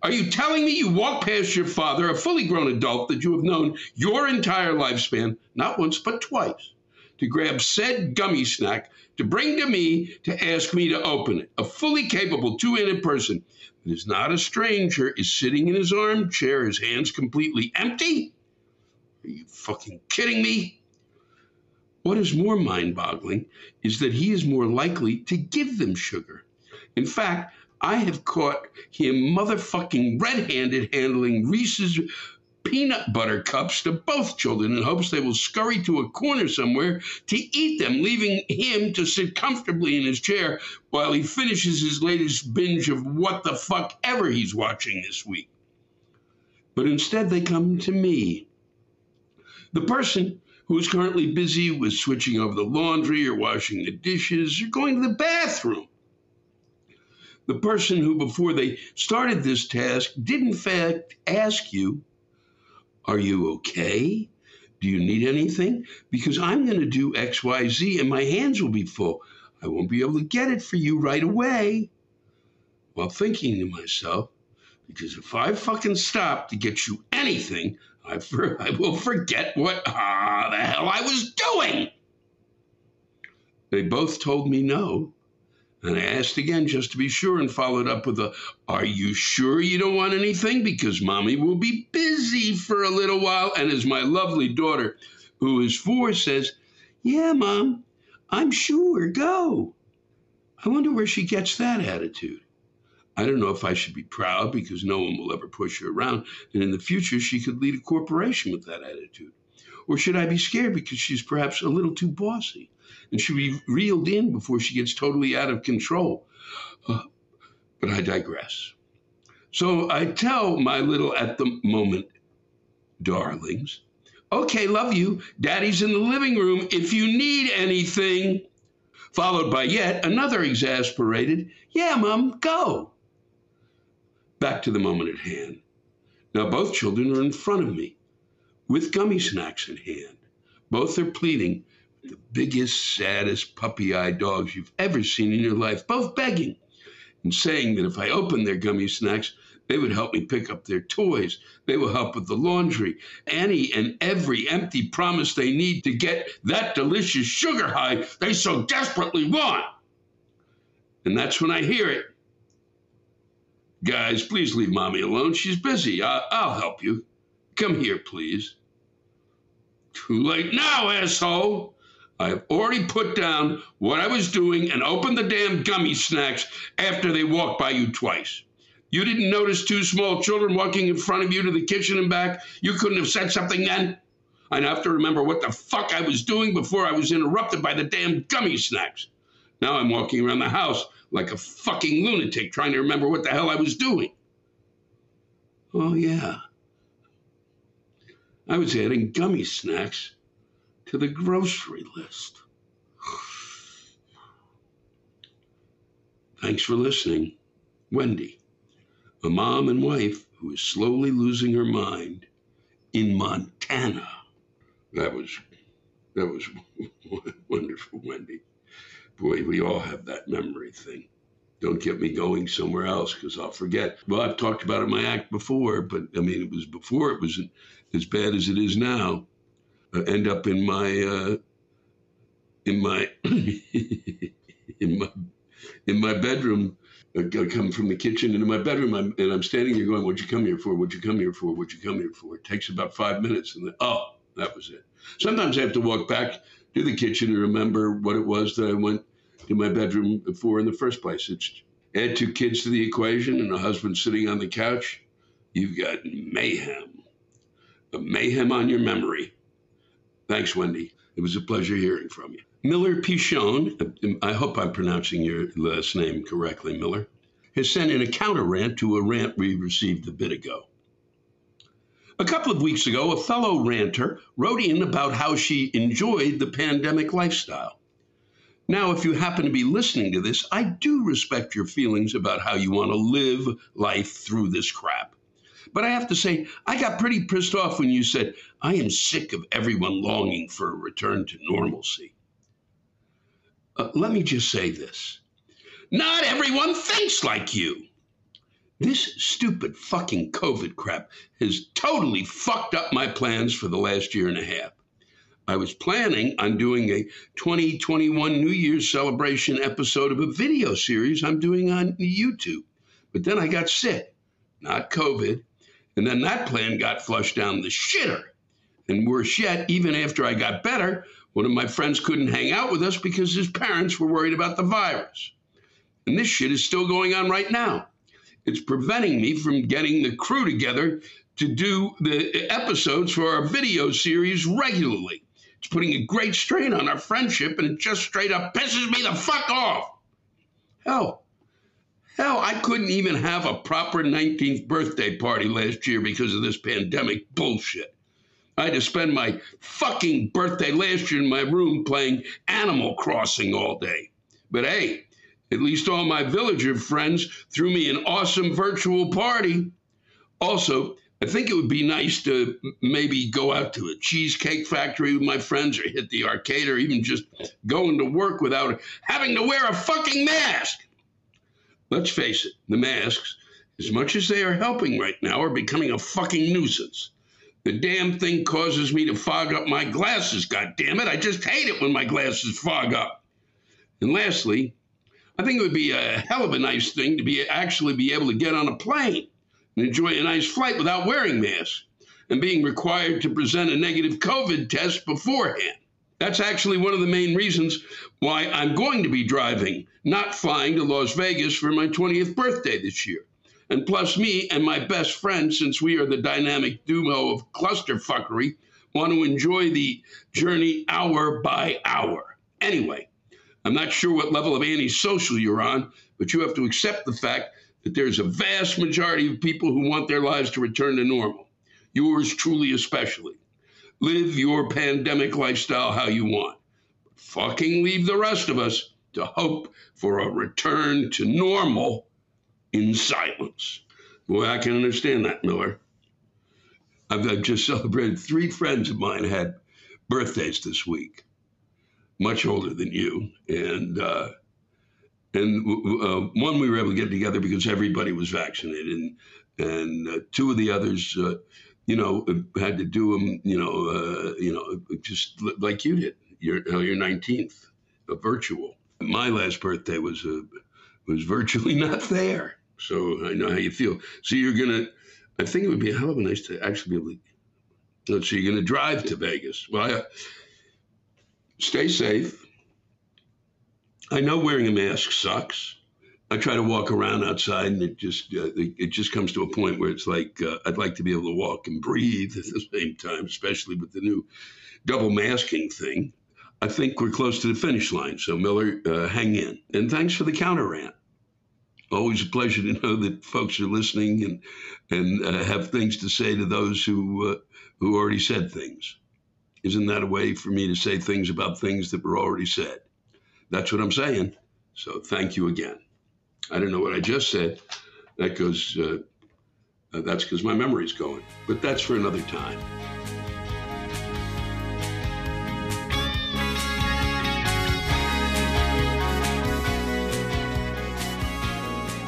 Are you telling me you walk past your father, a fully grown adult that you have known your entire lifespan, not once but twice, to grab said gummy snack to bring to me to ask me to open it? A fully capable two handed person that is not a stranger is sitting in his armchair, his hands completely empty? Are you fucking kidding me? What is more mind boggling is that he is more likely to give them sugar. In fact, I have caught him motherfucking red handed handling Reese's peanut butter cups to both children in hopes they will scurry to a corner somewhere to eat them, leaving him to sit comfortably in his chair while he finishes his latest binge of what the fuck ever he's watching this week. But instead, they come to me. The person who is currently busy with switching over the laundry or washing the dishes or going to the bathroom. The person who, before they started this task, did in fact ask you, Are you okay? Do you need anything? Because I'm going to do XYZ and my hands will be full. I won't be able to get it for you right away. While thinking to myself, because if I fucking stop to get you anything, I, for, I will forget what ah, the hell I was doing. They both told me no. And I asked again just to be sure and followed up with a, Are you sure you don't want anything? Because mommy will be busy for a little while. And as my lovely daughter, who is four, says, Yeah, mom, I'm sure, go. I wonder where she gets that attitude. I don't know if I should be proud because no one will ever push her around, and in the future she could lead a corporation with that attitude. Or should I be scared because she's perhaps a little too bossy and should be reeled in before she gets totally out of control? Uh, but I digress. So I tell my little at the moment darlings, okay, love you. Daddy's in the living room if you need anything. Followed by yet another exasperated, yeah, mom, go. Back to the moment at hand. Now both children are in front of me with gummy snacks in hand. Both are pleading, the biggest, saddest puppy eyed dogs you've ever seen in your life, both begging and saying that if I opened their gummy snacks, they would help me pick up their toys. They will help with the laundry. Any and every empty promise they need to get that delicious sugar high they so desperately want. And that's when I hear it. Guys, please leave mommy alone. She's busy. I- will help you. Come here, please. Too late now, asshole. I've already put down what I was doing and opened the damn gummy snacks after they walked by you twice. You didn't notice two small children walking in front of you to the kitchen and back? You couldn't have said something then? I'd have to remember what the fuck I was doing before I was interrupted by the damn gummy snacks. Now I'm walking around the house like a fucking lunatic trying to remember what the hell I was doing. Oh, yeah. I was adding gummy snacks to the grocery list. Thanks for listening. Wendy, a mom and wife who is slowly losing her mind in Montana. That was that was wonderful, Wendy. Boy, we all have that memory thing. Don't get me going somewhere else because I'll forget. Well, I've talked about it in my act before, but I mean, it was before it was as bad as it is now. I end up in my uh, in my in my in my bedroom. I come from the kitchen into my bedroom, and I'm standing here going, "What'd you come here for? What'd you come here for? What'd you come here for?" It takes about five minutes, and then, oh, That was it. Sometimes I have to walk back to the kitchen and remember what it was that I went to my bedroom for in the first place. It's add two kids to the equation and a husband sitting on the couch. You've got mayhem. A mayhem on your memory. Thanks, Wendy. It was a pleasure hearing from you. Miller Pichon, I hope I'm pronouncing your last name correctly, Miller, has sent in a counter rant to a rant we received a bit ago. A couple of weeks ago, a fellow ranter wrote in about how she enjoyed the pandemic lifestyle. Now, if you happen to be listening to this, I do respect your feelings about how you want to live life through this crap. But I have to say, I got pretty pissed off when you said, I am sick of everyone longing for a return to normalcy. Uh, let me just say this not everyone thinks like you. This stupid fucking COVID crap has totally fucked up my plans for the last year and a half. I was planning on doing a 2021 New Year's celebration episode of a video series I'm doing on YouTube. But then I got sick, not COVID. And then that plan got flushed down the shitter. And worse yet, even after I got better, one of my friends couldn't hang out with us because his parents were worried about the virus. And this shit is still going on right now. It's preventing me from getting the crew together to do the episodes for our video series regularly. It's putting a great strain on our friendship, and it just straight up pisses me the fuck off. Hell, hell, I couldn't even have a proper 19th birthday party last year because of this pandemic bullshit. I had to spend my fucking birthday last year in my room playing Animal Crossing all day. But hey, at least all my villager friends threw me an awesome virtual party. Also, I think it would be nice to maybe go out to a cheesecake factory with my friends or hit the arcade or even just going to work without having to wear a fucking mask. Let's face it, the masks, as much as they are helping right now, are becoming a fucking nuisance. The damn thing causes me to fog up my glasses, God damn it! I just hate it when my glasses fog up. And lastly, I think it would be a hell of a nice thing to be actually be able to get on a plane and enjoy a nice flight without wearing masks and being required to present a negative COVID test beforehand. That's actually one of the main reasons why I'm going to be driving, not flying to Las Vegas for my 20th birthday this year. And plus, me and my best friend, since we are the dynamic duo of clusterfuckery, want to enjoy the journey hour by hour. Anyway, I'm not sure what level of antisocial you're on, but you have to accept the fact that there's a vast majority of people who want their lives to return to normal. Yours truly, especially. Live your pandemic lifestyle how you want. Fucking leave the rest of us to hope for a return to normal in silence. Boy, I can understand that, Miller. I've, I've just celebrated three friends of mine had birthdays this week much older than you, and uh, and uh, one we were able to get together because everybody was vaccinated, and and uh, two of the others, uh, you know, had to do them, you know, uh, you know, just like you did. Your your nineteenth, a virtual. My last birthday was a uh, was virtually not there, so I know how you feel. So you're gonna. I think it would be a hell of a nice to actually be able to. So you're gonna drive to Vegas. Well, I, stay safe. I know wearing a mask sucks. I try to walk around outside, and it just uh, it just comes to a point where it's like uh, I'd like to be able to walk and breathe at the same time, especially with the new double masking thing. I think we're close to the finish line. So Miller, uh, hang in, and thanks for the counter rant. Always a pleasure to know that folks are listening and and uh, have things to say to those who uh, who already said things. Isn't that a way for me to say things about things that were already said? That's what I'm saying. So thank you again. I don't know what I just said. That goes, uh, uh, that's because my memory's going. But that's for another time.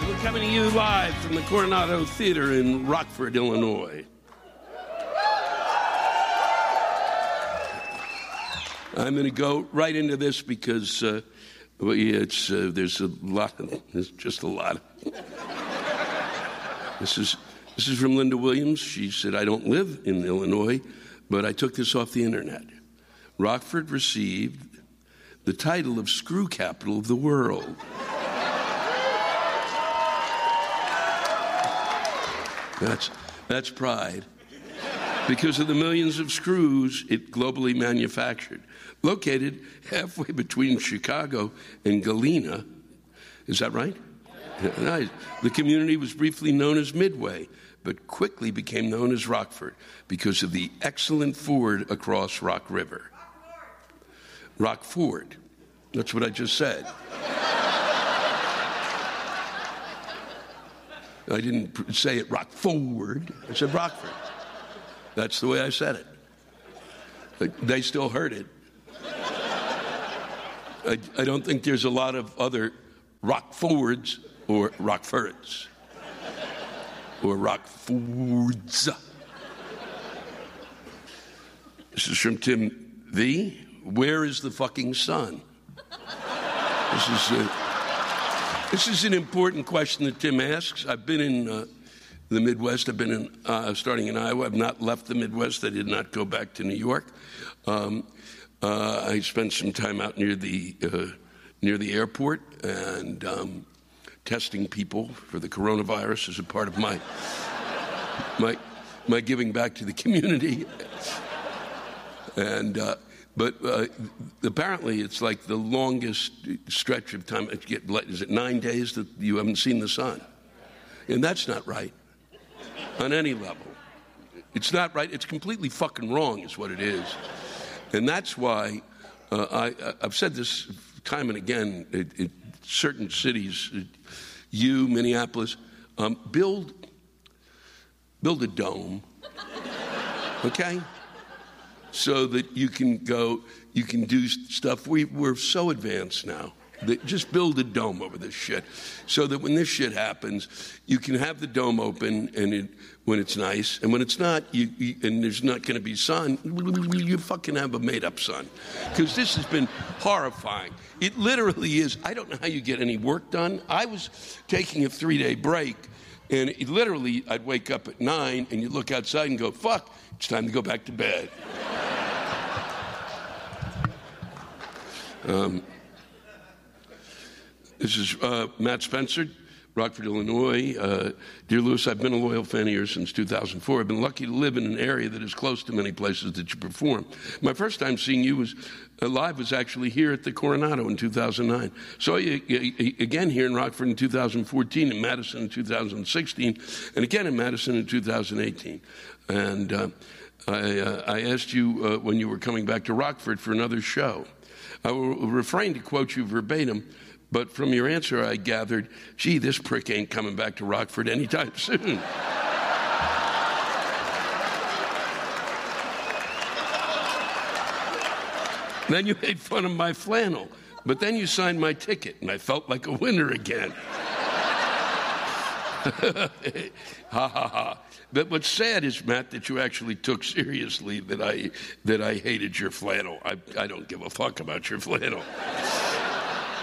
We're coming to you live from the Coronado Theater in Rockford, Illinois. I'm going to go right into this because uh, it's uh, there's a lot. Of, there's just a lot. this is this is from Linda Williams. She said, "I don't live in Illinois, but I took this off the internet. Rockford received the title of screw capital of the world. That's, that's pride. Because of the millions of screws it globally manufactured. Located halfway between Chicago and Galena. Is that right? Nice. The community was briefly known as Midway, but quickly became known as Rockford because of the excellent ford across Rock River. Rockford. That's what I just said. I didn't say it Rockford. I said Rockford. That's the way I said it. They still heard it. I, I don't think there's a lot of other rock forwards or rock Rockfords or Rockfords. This is from Tim V. Where is the fucking sun? This is, a, this is an important question that Tim asks. I've been in uh, the Midwest. I've been in, uh, starting in Iowa. I've not left the Midwest. I did not go back to New York. Um, uh, I spent some time out near the uh, near the airport and um, testing people for the coronavirus as a part of my my my giving back to the community. and uh, but uh, apparently, it's like the longest stretch of time. Is it nine days that you haven't seen the sun? And that's not right on any level. It's not right. It's completely fucking wrong, is what it is. And that's why uh, I, have said this time and again. Certain cities, you, Minneapolis, um, build build a dome, okay? so that you can go, you can do stuff. We, we're so advanced now. Just build a dome over this shit so that when this shit happens, you can have the dome open and it, when it's nice, and when it's not, you, you, and there's not going to be sun, you fucking have a made up sun. Because this has been horrifying. It literally is. I don't know how you get any work done. I was taking a three day break, and it, literally, I'd wake up at nine, and you look outside and go, fuck, it's time to go back to bed. Um, this is uh, Matt Spencer, Rockford, Illinois. Uh, dear Lewis, I've been a loyal fan yours since 2004. I've been lucky to live in an area that is close to many places that you perform. My first time seeing you was uh, live was actually here at the Coronado in 2009. Saw you again here in Rockford in 2014, in Madison in 2016, and again in Madison in 2018. And uh, I, uh, I, asked you uh, when you were coming back to Rockford for another show. I will refrain to quote you verbatim, but from your answer, I gathered, gee, this prick ain't coming back to Rockford anytime soon. then you made fun of my flannel, but then you signed my ticket, and I felt like a winner again. ha ha ha. But what's sad is, Matt, that you actually took seriously that I that I hated your flannel. I, I don't give a fuck about your flannel.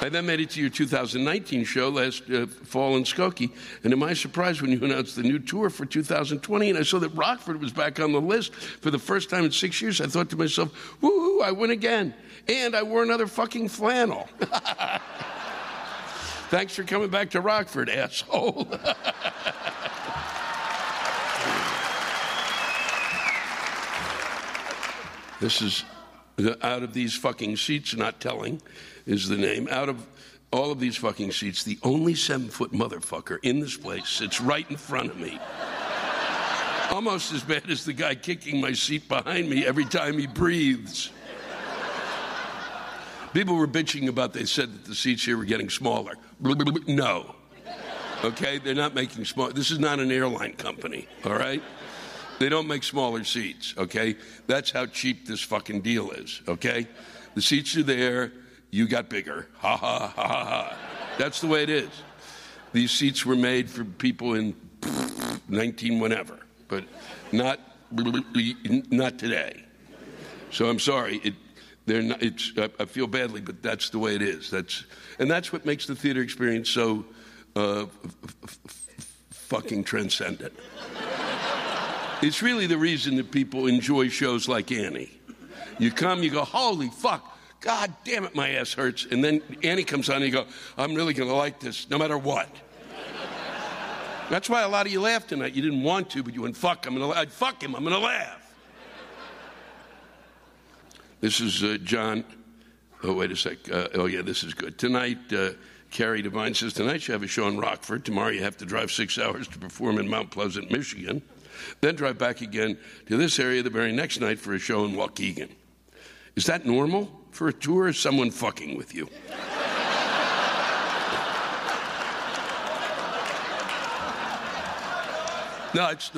I then made it to your 2019 show last uh, fall in Skokie, and to my surprise, when you announced the new tour for 2020, and I saw that Rockford was back on the list for the first time in six years, I thought to myself, "Woohoo! I win again!" And I wore another fucking flannel. Thanks for coming back to Rockford, asshole. This is out of these fucking seats, not telling is the name. Out of all of these fucking seats, the only seven foot motherfucker in this place sits right in front of me. Almost as bad as the guy kicking my seat behind me every time he breathes. People were bitching about, they said that the seats here were getting smaller. No. Okay? They're not making small. This is not an airline company, all right? They don't make smaller seats, okay? That's how cheap this fucking deal is, okay? The seats are there, you got bigger. Ha ha ha ha ha. That's the way it is. These seats were made for people in 19 whenever, but not not today. So I'm sorry. It, they're not, it's, I feel badly, but that's the way it is. That's, and that's what makes the theater experience so uh, f- f- fucking transcendent. It's really the reason that people enjoy shows like Annie. You come, you go, holy fuck, God damn it, my ass hurts. And then Annie comes on and you go, I'm really going to like this no matter what. That's why a lot of you laughed tonight. You didn't want to, but you went, fuck, I'm going to fuck him, I'm going to laugh. This is uh, John. Oh, wait a sec. Uh, oh, yeah, this is good. Tonight, uh, Carrie Devine says, tonight you have a show in Rockford. Tomorrow you have to drive six hours to perform in Mount Pleasant, Michigan. Then drive back again to this area the very next night for a show in Waukegan. Is that normal for a tour? Is someone fucking with you? no, it's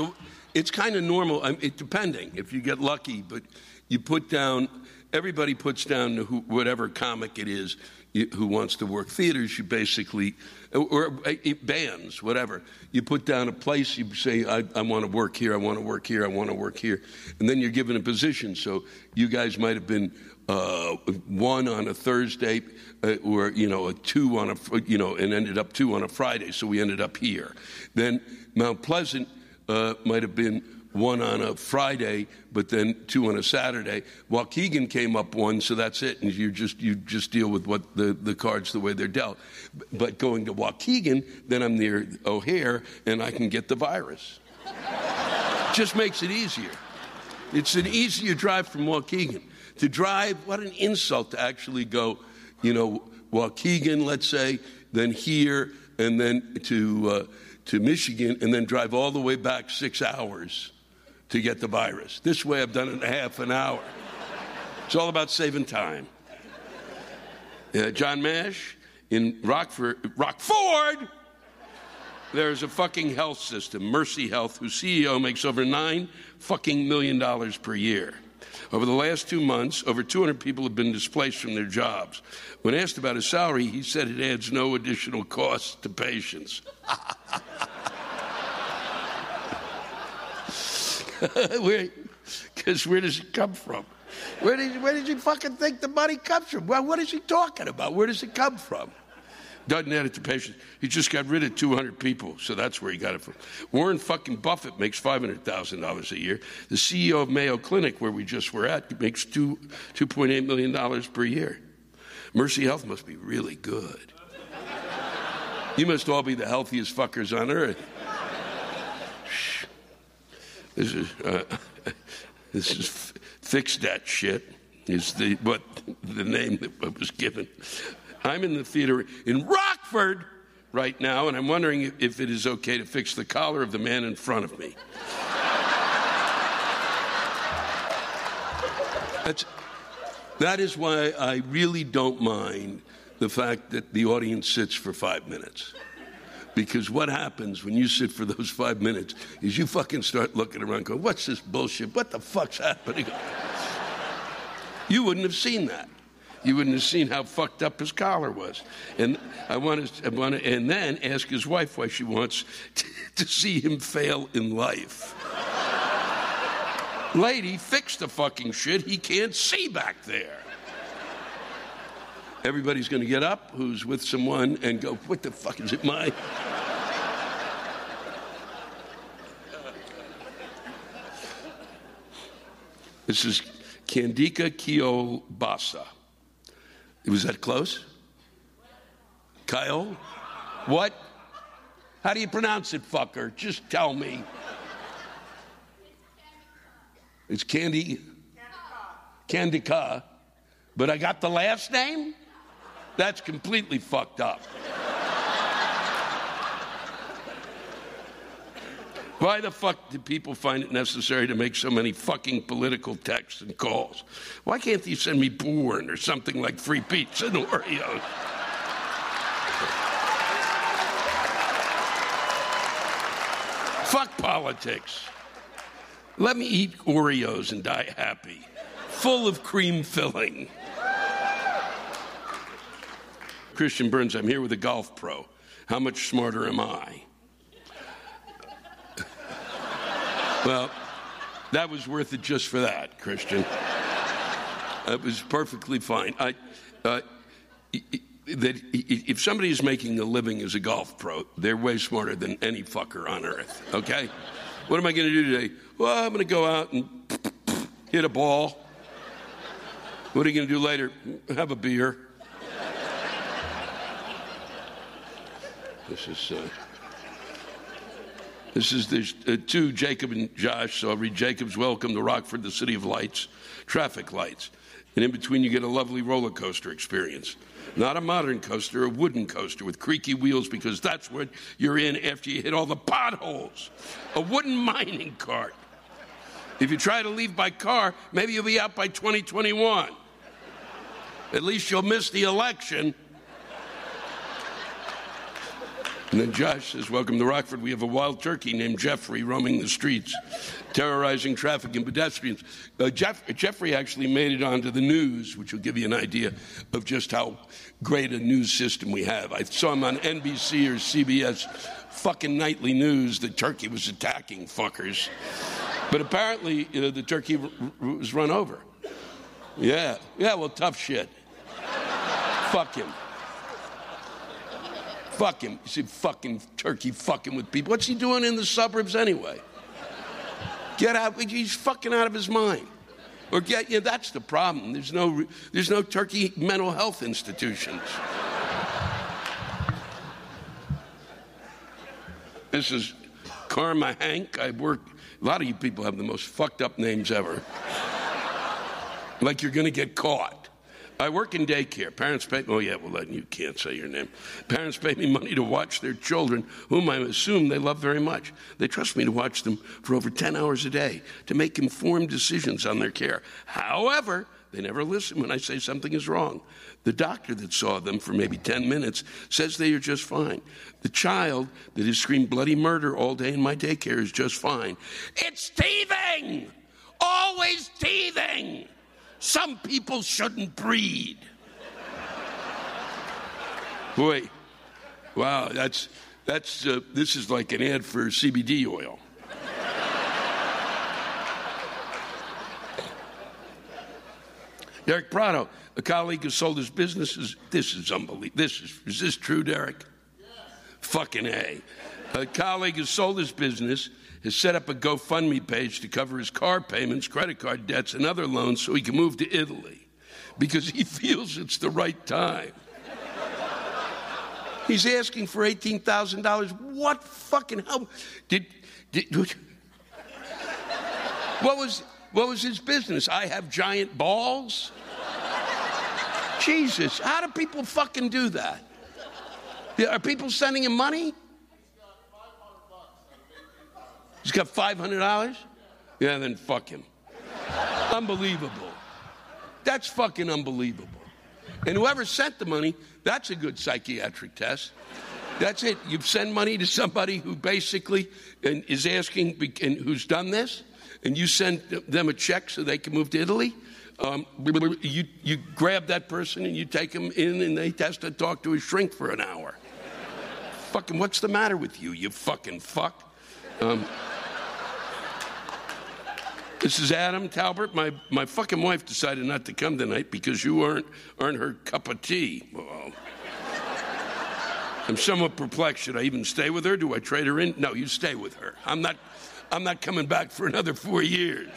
it's kind of normal. I mean, it, depending if you get lucky, but you put down. Everybody puts down who, whatever comic it is who wants to work theaters. You basically or, or uh, bands, whatever. You put down a place. You say, I, I want to work here. I want to work here. I want to work here, and then you're given a position. So you guys might have been uh, one on a Thursday, uh, or you know, a two on a you know, and ended up two on a Friday. So we ended up here. Then Mount Pleasant uh, might have been one on a Friday, but then two on a Saturday. Waukegan came up one, so that's it, and you just you just deal with what the, the cards the way they're dealt. But going to Waukegan, then I'm near O'Hare, and I can get the virus. just makes it easier. It's an easier drive from Waukegan. To drive, what an insult to actually go, you know, Waukegan, let's say, then here, and then to uh, to Michigan, and then drive all the way back six hours to get the virus. This way, I've done it in half an hour. It's all about saving time. Uh, John Mash in Rockford, Rockford, there's a fucking health system, Mercy Health, whose CEO makes over nine fucking million dollars per year. Over the last two months, over 200 people have been displaced from their jobs. When asked about his salary, he said it adds no additional cost to patients. Because where, does it come from? Where did, where did you fucking think the money comes from? Well, what is he talking about? Where does it come from? Doesn't add it to patients. He just got rid of 200 people, so that's where he got it from. Warren fucking Buffett makes $500,000 a year. The CEO of Mayo Clinic, where we just were at, makes two, $2.8 million per year. Mercy Health must be really good. You must all be the healthiest fuckers on earth. This is uh, this is fix that shit. Is the what the name that was given? I'm in the theater in Rockford right now, and I'm wondering if it is okay to fix the collar of the man in front of me. That's, that is why I really don't mind the fact that the audience sits for five minutes. Because what happens when you sit for those five minutes is you fucking start looking around going, what's this bullshit? What the fuck's happening? you wouldn't have seen that. You wouldn't have seen how fucked up his collar was. And I want to, I want to and then ask his wife why she wants to, to see him fail in life. Lady, fix the fucking shit. He can't see back there. Everybody's going to get up who's with someone and go, What the fuck is it, my? This is Candika Kiobasa. Was that close? Kyle? What? How do you pronounce it, fucker? Just tell me. It's Candy. Candika. But I got the last name? That's completely fucked up. Why the fuck do people find it necessary to make so many fucking political texts and calls? Why can't you send me porn or something like free pizza and Oreos? Fuck politics. Let me eat Oreos and die happy, full of cream filling. Christian Burns, I'm here with a golf pro. How much smarter am I? well, that was worth it just for that, Christian. It was perfectly fine. I, uh, that if somebody is making a living as a golf pro, they're way smarter than any fucker on earth, okay? What am I going to do today? Well, I'm going to go out and hit a ball. What are you going to do later? Have a beer. This is. Uh, this is there's uh, two, Jacob and Josh. So I'll read Jacob's welcome to Rockford, the city of lights, traffic lights. And in between, you get a lovely roller coaster experience. Not a modern coaster, a wooden coaster with creaky wheels because that's what you're in after you hit all the potholes. A wooden mining cart. If you try to leave by car, maybe you'll be out by 2021. At least you'll miss the election. And then Josh says, Welcome to Rockford. We have a wild turkey named Jeffrey roaming the streets, terrorizing traffic and pedestrians. Uh, Jeff, Jeffrey actually made it onto the news, which will give you an idea of just how great a news system we have. I saw him on NBC or CBS fucking nightly news that Turkey was attacking fuckers. But apparently, you know, the turkey r- r- was run over. Yeah, yeah, well, tough shit. Fuck him. Fuck him. You see, fucking turkey fucking with people. What's he doing in the suburbs anyway? Get out. He's fucking out of his mind. Or get, yeah, that's the problem. There's no, there's no turkey mental health institutions. This is Karma Hank. I work, a lot of you people have the most fucked up names ever. like you're to get caught. I work in daycare. Parents pay, oh yeah, well, then you can't say your name. Parents pay me money to watch their children, whom I assume they love very much. They trust me to watch them for over 10 hours a day to make informed decisions on their care. However, they never listen when I say something is wrong. The doctor that saw them for maybe 10 minutes says they are just fine. The child that has screamed bloody murder all day in my daycare is just fine. It's teething! Always teething! Some people shouldn't breed. Boy, wow, that's, that's, uh, this is like an ad for CBD oil. Derek Prado, a colleague who sold his businesses. This is unbelievable. This is, is this true, Derek? Yes. Fucking A. A colleague who sold his business has set up a GoFundMe page to cover his car payments, credit card debts, and other loans so he can move to Italy because he feels it's the right time. He's asking for $18,000. What fucking hell? Did, did, did, what was, what was his business? I have giant balls? Jesus, how do people fucking do that? Are people sending him money? He's got $500? Yeah, then fuck him. unbelievable. That's fucking unbelievable. And whoever sent the money, that's a good psychiatric test. That's it. You send money to somebody who basically is asking, and who's done this, and you send them a check so they can move to Italy. Um, you, you grab that person and you take them in, and they has to talk to a shrink for an hour. fucking, what's the matter with you, you fucking fuck? Um, this is Adam Talbert. My, my fucking wife decided not to come tonight because you aren't, aren't her cup of tea. Well, I'm somewhat perplexed. Should I even stay with her? Do I trade her in? No, you stay with her. I'm not, I'm not coming back for another four years.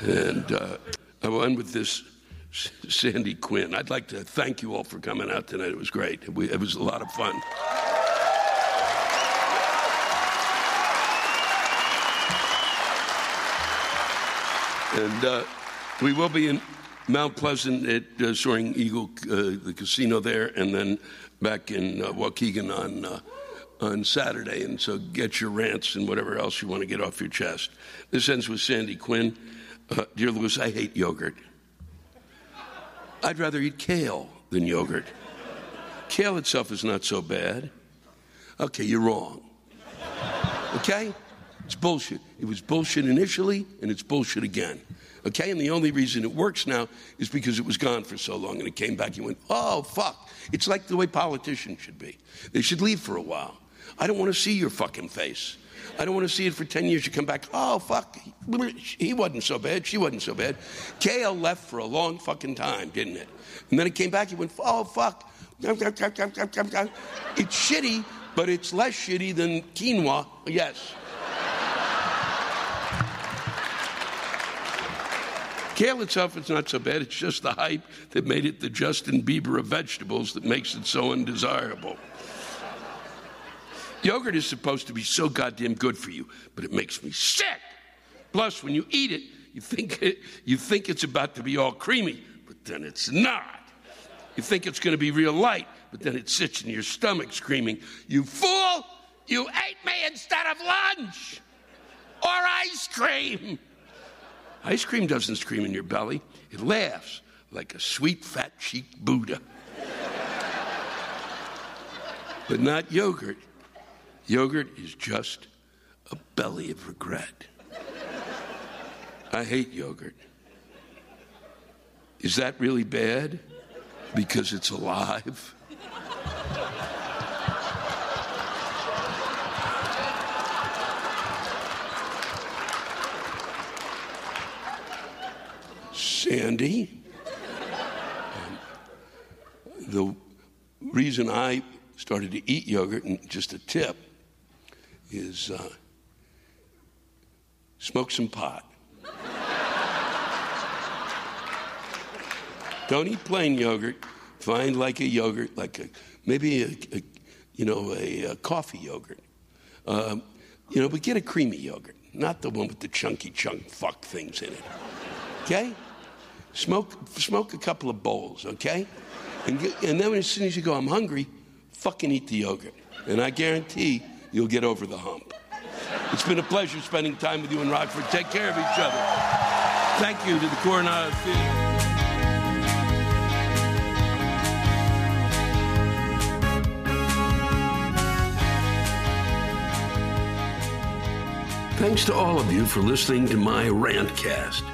and uh, I will end with this Sandy Quinn. I'd like to thank you all for coming out tonight. It was great. It was a lot of fun. And uh, we will be in Mount Pleasant at uh, Soaring Eagle, uh, the casino there, and then back in uh, Waukegan on uh, on Saturday. And so get your rants and whatever else you want to get off your chest. This ends with Sandy Quinn. Uh, Dear Lewis, I hate yogurt. I'd rather eat kale than yogurt. Kale itself is not so bad. Okay, you're wrong. Okay? It's bullshit. It was bullshit initially, and it's bullshit again. Okay? And the only reason it works now is because it was gone for so long and it came back. You went, oh, fuck. It's like the way politicians should be. They should leave for a while. I don't want to see your fucking face. I don't want to see it for 10 years. You come back, oh, fuck, he wasn't so bad. She wasn't so bad. Kale left for a long fucking time, didn't it? And then it came back, he went, oh, fuck. It's shitty, but it's less shitty than quinoa, yes. Kale itself is not so bad. It's just the hype that made it the Justin Bieber of vegetables that makes it so undesirable. Yogurt is supposed to be so goddamn good for you, but it makes me sick. Plus, when you eat it, you think, it, you think it's about to be all creamy, but then it's not. You think it's going to be real light, but then it sits in your stomach screaming, You fool! You ate me instead of lunch! Or ice cream! Ice cream doesn't scream in your belly, it laughs like a sweet, fat cheeked Buddha. but not yogurt. Yogurt is just a belly of regret. I hate yogurt. Is that really bad? Because it's alive? Sandy. Um, the reason I started to eat yogurt, and just a tip, is uh, smoke some pot. Don't eat plain yogurt. Find like a yogurt, like a maybe a, a you know a, a coffee yogurt. Um, you know, but get a creamy yogurt, not the one with the chunky chunk fuck things in it. Okay? Smoke, smoke a couple of bowls, okay? And, get, and then as soon as you go, I'm hungry, fucking eat the yogurt. And I guarantee you'll get over the hump. It's been a pleasure spending time with you in Rockford. Take care of each other. Thank you to the Coronado Theater. Thanks to all of you for listening to my rantcast.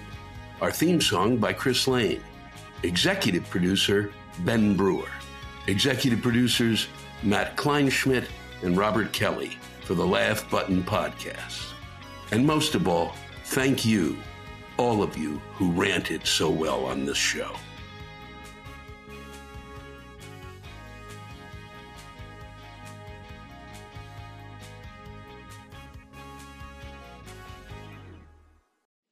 Our theme song by Chris Lane. Executive producer Ben Brewer. Executive producers Matt Kleinschmidt and Robert Kelly for the Laugh Button Podcast. And most of all, thank you, all of you who ranted so well on this show.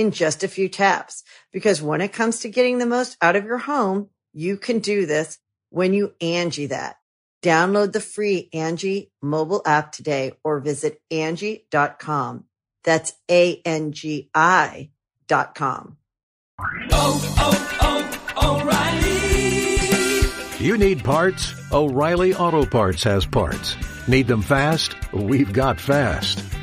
in just a few taps. Because when it comes to getting the most out of your home, you can do this when you Angi that. Download the free Angi mobile app today or visit Angi.com. That's A-N-G-I dot com. Oh, oh, oh, O'Reilly. You need parts? O'Reilly Auto Parts has parts. Need them fast? We've got fast.